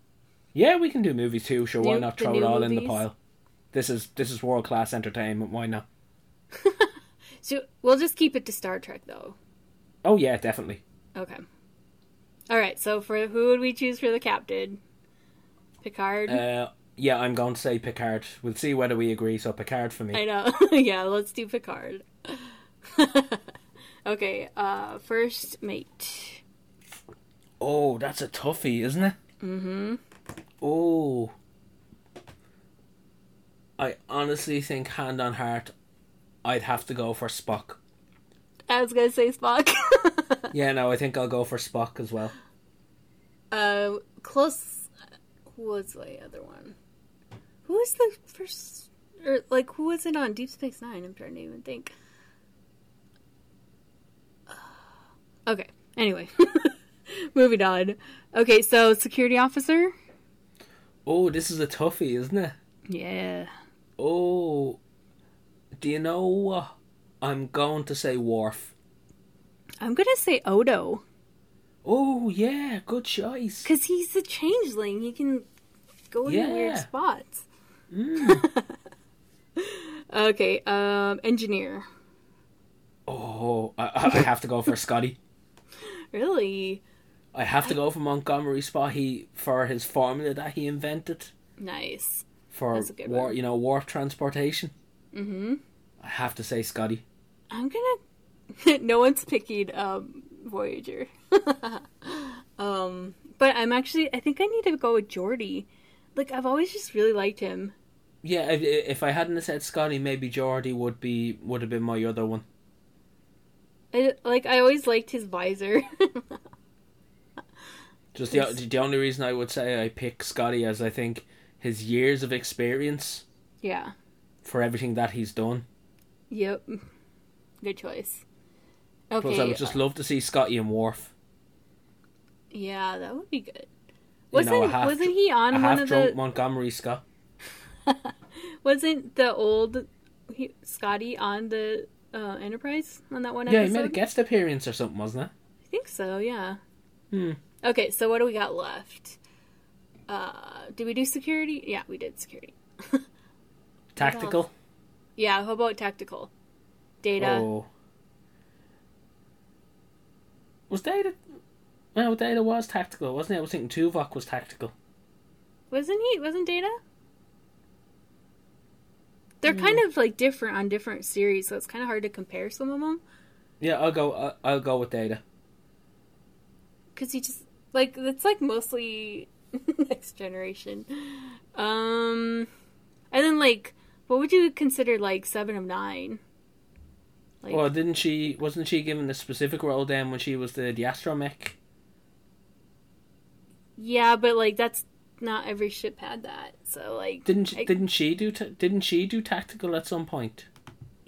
Yeah, we can do movies too. Sure, why New- not throw it all in the pile? This is this is world class entertainment. Why not? [LAUGHS] So we'll just keep it to Star Trek though. Oh yeah, definitely. Okay. All right. So for who would we choose for the captain? Picard. Uh, yeah, I'm going to say Picard. We'll see whether we agree. So Picard for me. I know. [LAUGHS] yeah, let's do Picard. [LAUGHS] okay. Uh, first mate. Oh, that's a toughie, isn't it? Mm-hmm. Oh. I honestly think, hand on heart, I'd have to go for Spock. I was gonna say Spock. [LAUGHS] Yeah, no, I think I'll go for Spock as well. uh, close. Who was the other one? Who was the first? Or like, who was it on Deep Space Nine? I'm trying to even think. Okay. Anyway, [LAUGHS] moving on. Okay, so security officer. Oh, this is a toughie, isn't it? Yeah. Oh, do you know what? I'm going to say Worf. I'm gonna say Odo Oh yeah, good choice. because he's a changeling. He can go into weird spots. Mm. [LAUGHS] Okay, um, engineer. Oh, I, I have to go for Scotty. Really I have to go for Montgomery Spot. He for his formula that he invented nice. for That's a good war, one. you know, warp transportation. Mm-hmm. I have to say Scotty. I'm gonna. [LAUGHS] no one's picking um, Voyager. [LAUGHS] um, but I'm actually. I think I need to go with Geordi. Like I've always just really liked him. Yeah, if, if I hadn't said Scotty, maybe Geordi would be would have been my other one. I, like I always liked his visor. [LAUGHS] Just the the only reason I would say I pick Scotty as I think his years of experience yeah. for everything that he's done. Yep. Good choice. Okay. Plus, I would just uh, love to see Scotty and Worf. yeah, that would be good. Wasn't know, half- wasn't he on one of the Montgomery Scott. [LAUGHS] wasn't the old he, Scotty on the uh, Enterprise on that one Yeah, he made a guest appearance or something, wasn't it? I think so. Yeah. Hmm. Okay, so what do we got left? Uh, did we do security? Yeah, we did security. [LAUGHS] Tactical. Yeah, how about tactical? Data. Oh. Was Data? Well, Data was tactical, wasn't it? I was thinking Tuvok was tactical. Wasn't he? Wasn't Data? They're kind Hmm. of like different on different series, so it's kind of hard to compare some of them. Yeah, I'll go. I'll, I'll go with Data. Cause he just like it's like mostly [LAUGHS] next generation. Um, and then like, what would you consider like seven of nine? Like, Well, didn't she? Wasn't she given a specific role then when she was the the astromech? yeah, but like that's not every ship had that. So like, Didn't she, I- didn't she do? ta didn't she do tactical at some point?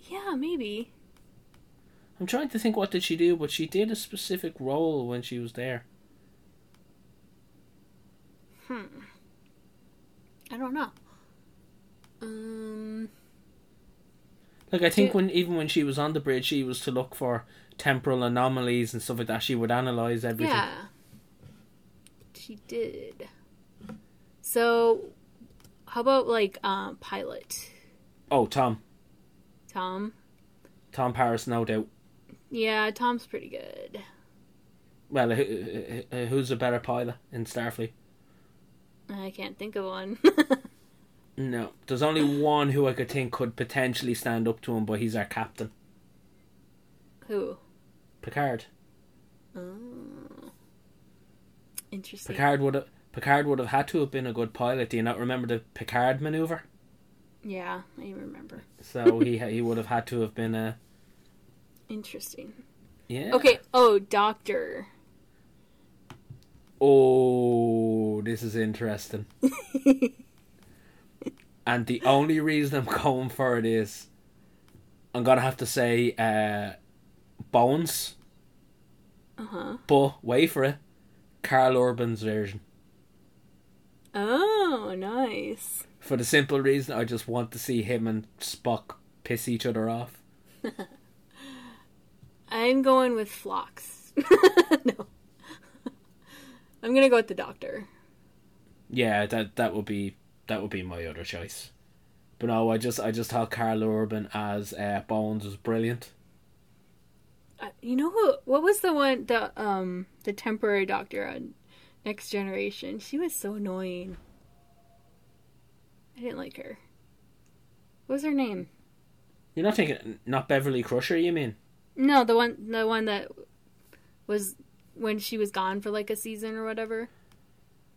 yeah, maybe. I'm trying to think what did she do, but she did a specific role when she was there. Hmm. I don't know. Um. Like I think Yeah. when even when she was on the bridge, she was to look for temporal anomalies and stuff like that. She would analyze everything. Yeah. She did. So, how about like um pilot Oh, Tom, Tom? Tom Paris, no doubt. Yeah, Tom's pretty good. Well, who, who's a better pilot in Starfleet? I can't think of one. [LAUGHS] No, there's only one who I could think could potentially stand up to him, but he's our captain, Who? Picard. Oh. Interesting. Picard would have Picard would have had to have been a good pilot. Do you not remember the Picard maneuver? Yeah, I remember. So [LAUGHS] he he would have had to have been a Interesting. yeah. Okay. Oh, Doctor. Oh, this is interesting. [LAUGHS] and the only reason I'm going for it is I'm gonna have to say uh, Bones, Uh huh. but wait for it, Karl Urban's version. Oh, nice. For the simple reason I just want to see him and Spock piss each other off. [LAUGHS] I'm going with Phlox. [LAUGHS] no. I'm gonna go with the Doctor. Yeah, that that would be that would be my other choice. But no, I just I just thought Karl Urban as uh, Bones was brilliant. Uh, you know who? What was the one? The um, the temporary Doctor on Next Generation. She was so annoying. I didn't like her. What was her name? You're not thinking not Beverly Crusher, you mean? No, the one, the one that was when she was gone for like a season or whatever.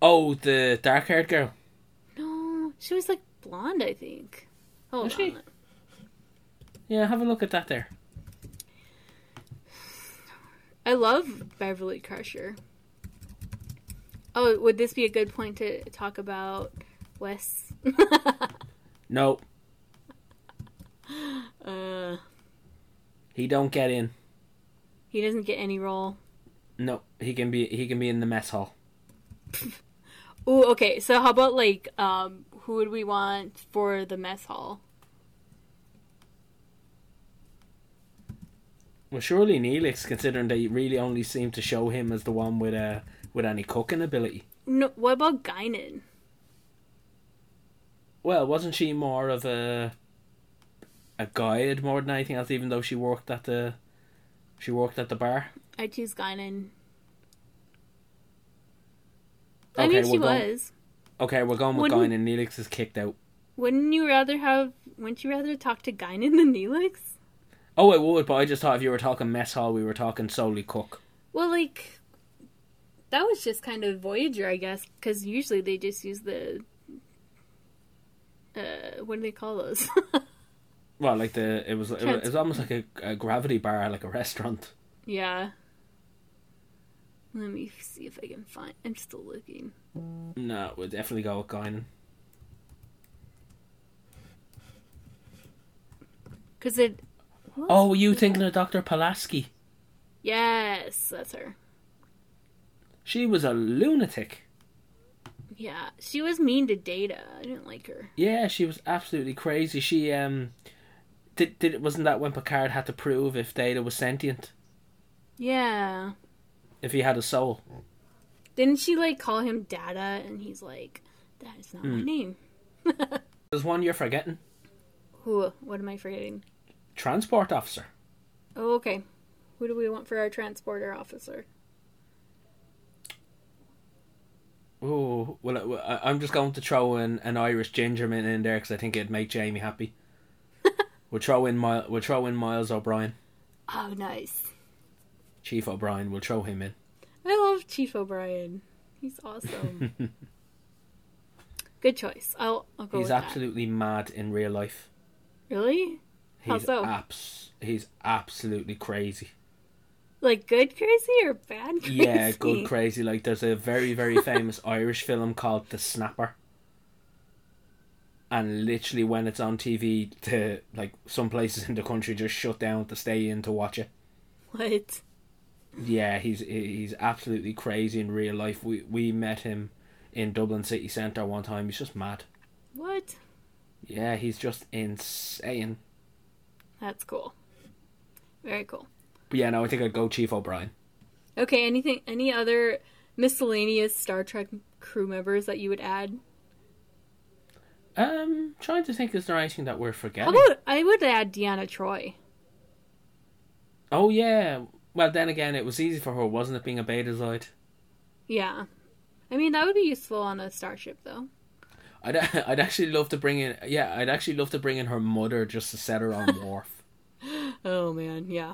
Oh, the dark haired girl. No, she was like blonde, I think. Hold Was she? on. Yeah, have a look at that there. I love Beverly Crusher. Oh, would this be a good point to talk about Wes? [LAUGHS] No, uh, he don't get in. he doesn't get any role. No, he can be he can be in the mess hall. [LAUGHS] Ooh, okay. So how about like um who would we want for the mess hall? Well, surely Neelix, considering they really only seem to show him as the one with uh, with any cooking ability. No, what about Guinan? Well, wasn't she more of a a guide more than anything else? Even though she worked at the she worked at the bar. I choose Guinan. I Okay, mean, she going- was. Okay, we're going with Wouldn't- Guinan. Neelix is kicked out. Wouldn't you rather have? Wouldn't you rather talk to Guinan than Neelix? Oh, I would, but I just thought if you were talking mess hall, we were talking solely cook. Well, like that was just kind of Voyager, I guess, because usually they just use the. Uh, what do they call those? [LAUGHS] Well, like the it was it was, it was almost like a, a gravity bar, like a restaurant. yeah. Let me see if I can find. I'm still looking. No, we'll definitely go with Guinan. Cause it. Oh, were you thinking of Doctor Pulaski? Yes, that's her. She was a lunatic. Yeah, she was mean to Data. I didn't like her. Yeah, she was absolutely crazy. She um, did did wasn't that when Picard had to prove if Data was sentient, Yeah. if he had a soul. Didn't she like call him Data? And he's like, "That is not my name." [LAUGHS] There's one you're forgetting. Who? What am I forgetting? Transport officer. Oh, okay. Who do we want for our transporter officer? Oh, well, I- I'm just going to throw in an Irish gingerman in there because I think it'd make Jamie happy. [LAUGHS] we'll throw in Mil- we'll throw in Miles O'Brien, Oh, nice. Chief O'Brien. We'll throw him in. I love Chief O'Brien. He's awesome. [LAUGHS] Good choice. I'll I'll go He's absolutely mad in real life. that. Really? How He's so? abs- He's absolutely crazy. Like good crazy or bad crazy? Yeah, good crazy. Like there's a very very [LAUGHS] famous Irish film called The Snapper. And literally when it's on TV to like some places in the country just shut down to stay in to watch it. What? Yeah, he's he's absolutely crazy in real life. We we met him in Dublin city centre one time. He's just mad. What? Yeah, he's just insane. That's cool. Very cool. But yeah, no, I think I'd go Chief O'Brien. Okay, anything any other miscellaneous Star Trek crew members that you would add? Um, trying to think, is there anything that we're How forgetting? about I would add Deanna Troi. Oh yeah. Well, then again, it was easy for her, wasn't it, being a Betazoid? Yeah. I mean that would be useful on a starship though. I'd [LAUGHS] I'd actually love to bring in. Yeah, I'd actually love to bring in her mother just to set her on [LAUGHS] Worf. Oh man, yeah.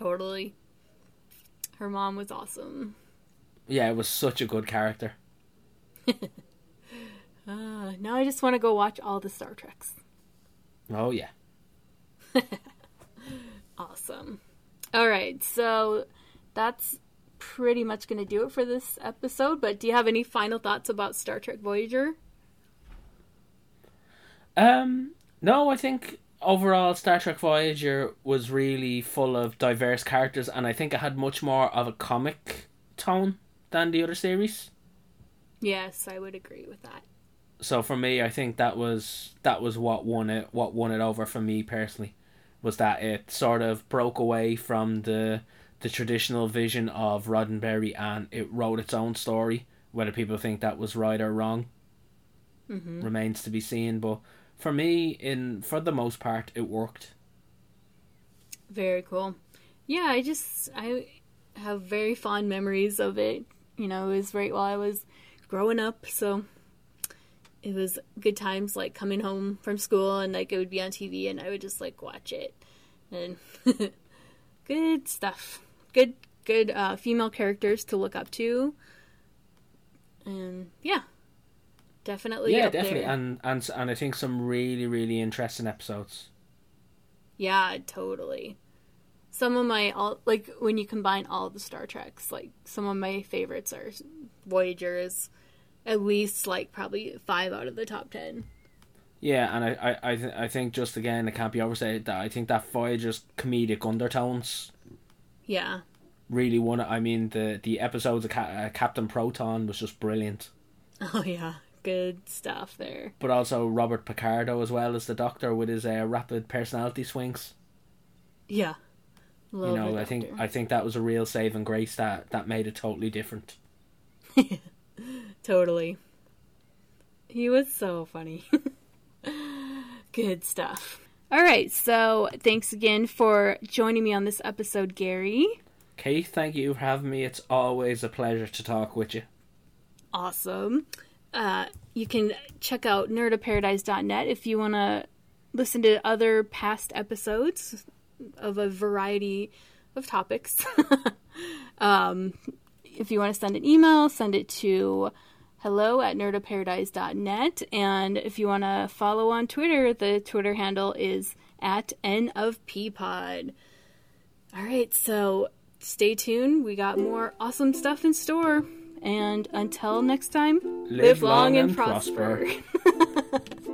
Totally. Her mom was awesome. Yeah, it was such a good character. Uh, [LAUGHS] now I just want to go watch all the Star Treks. Oh yeah. [LAUGHS] Awesome. All right, so that's pretty much going to do it for this episode. But do you have any final thoughts about Star Trek Voyager? Um, no, I think overall Star Trek Voyager was really full of diverse characters, and I think it had much more of a comic tone than the other series. Yes, I would agree with that. So for me, I think that was that was what won it. What won it over for me personally was that it sort of broke away from the the traditional vision of Roddenberry and it wrote its own story. Whether people think that was right or wrong hmm remains to be seen. But for me, in for the most part, it worked. Very cool. Yeah, I just I have very fond memories of it. You know, it was right while I was growing up, so it was good times like coming home from school and like it would be on TV and I would just like watch it. And [LAUGHS] good stuff. Good good uh female characters to look up to. And yeah. Definitely yeah, definitely, there. and and and I think some really really interesting episodes. Yeah, totally. Some of my all like when you combine all the Star Treks, like some of my favorites are Voyagers, at least like probably five out of the top ten. Yeah, and I I I, th- I think just again it can't be overstated that I think that Voyager's comedic undertones Yeah, really won it. I mean the the episodes of Ca- uh, Captain Proton was just brilliant, [LAUGHS] oh yeah, good stuff there. but also Robert Picardo as well as the Doctor with his uh, rapid personality swings. Yeah, you know, I think I think that was a real saving grace that that made it totally different. [LAUGHS] totally. He was so funny. [LAUGHS] Good stuff. All right, so thanks again for joining me on this episode, Gary. Kate, thank you for having me. It's always a pleasure to talk with you. Awesome. Uh, you can check out nerdoparadise.net if you want to listen to other past episodes of a variety of topics. [LAUGHS] um, if you want to send an email, send it to hello at nerdoparadise.net. And if you want to follow on Twitter, the Twitter handle is at N of Peapod. All right, so stay tuned. We got more awesome stuff in store. And until next time, live, live long, long, and, and prosper. prosper. [LAUGHS]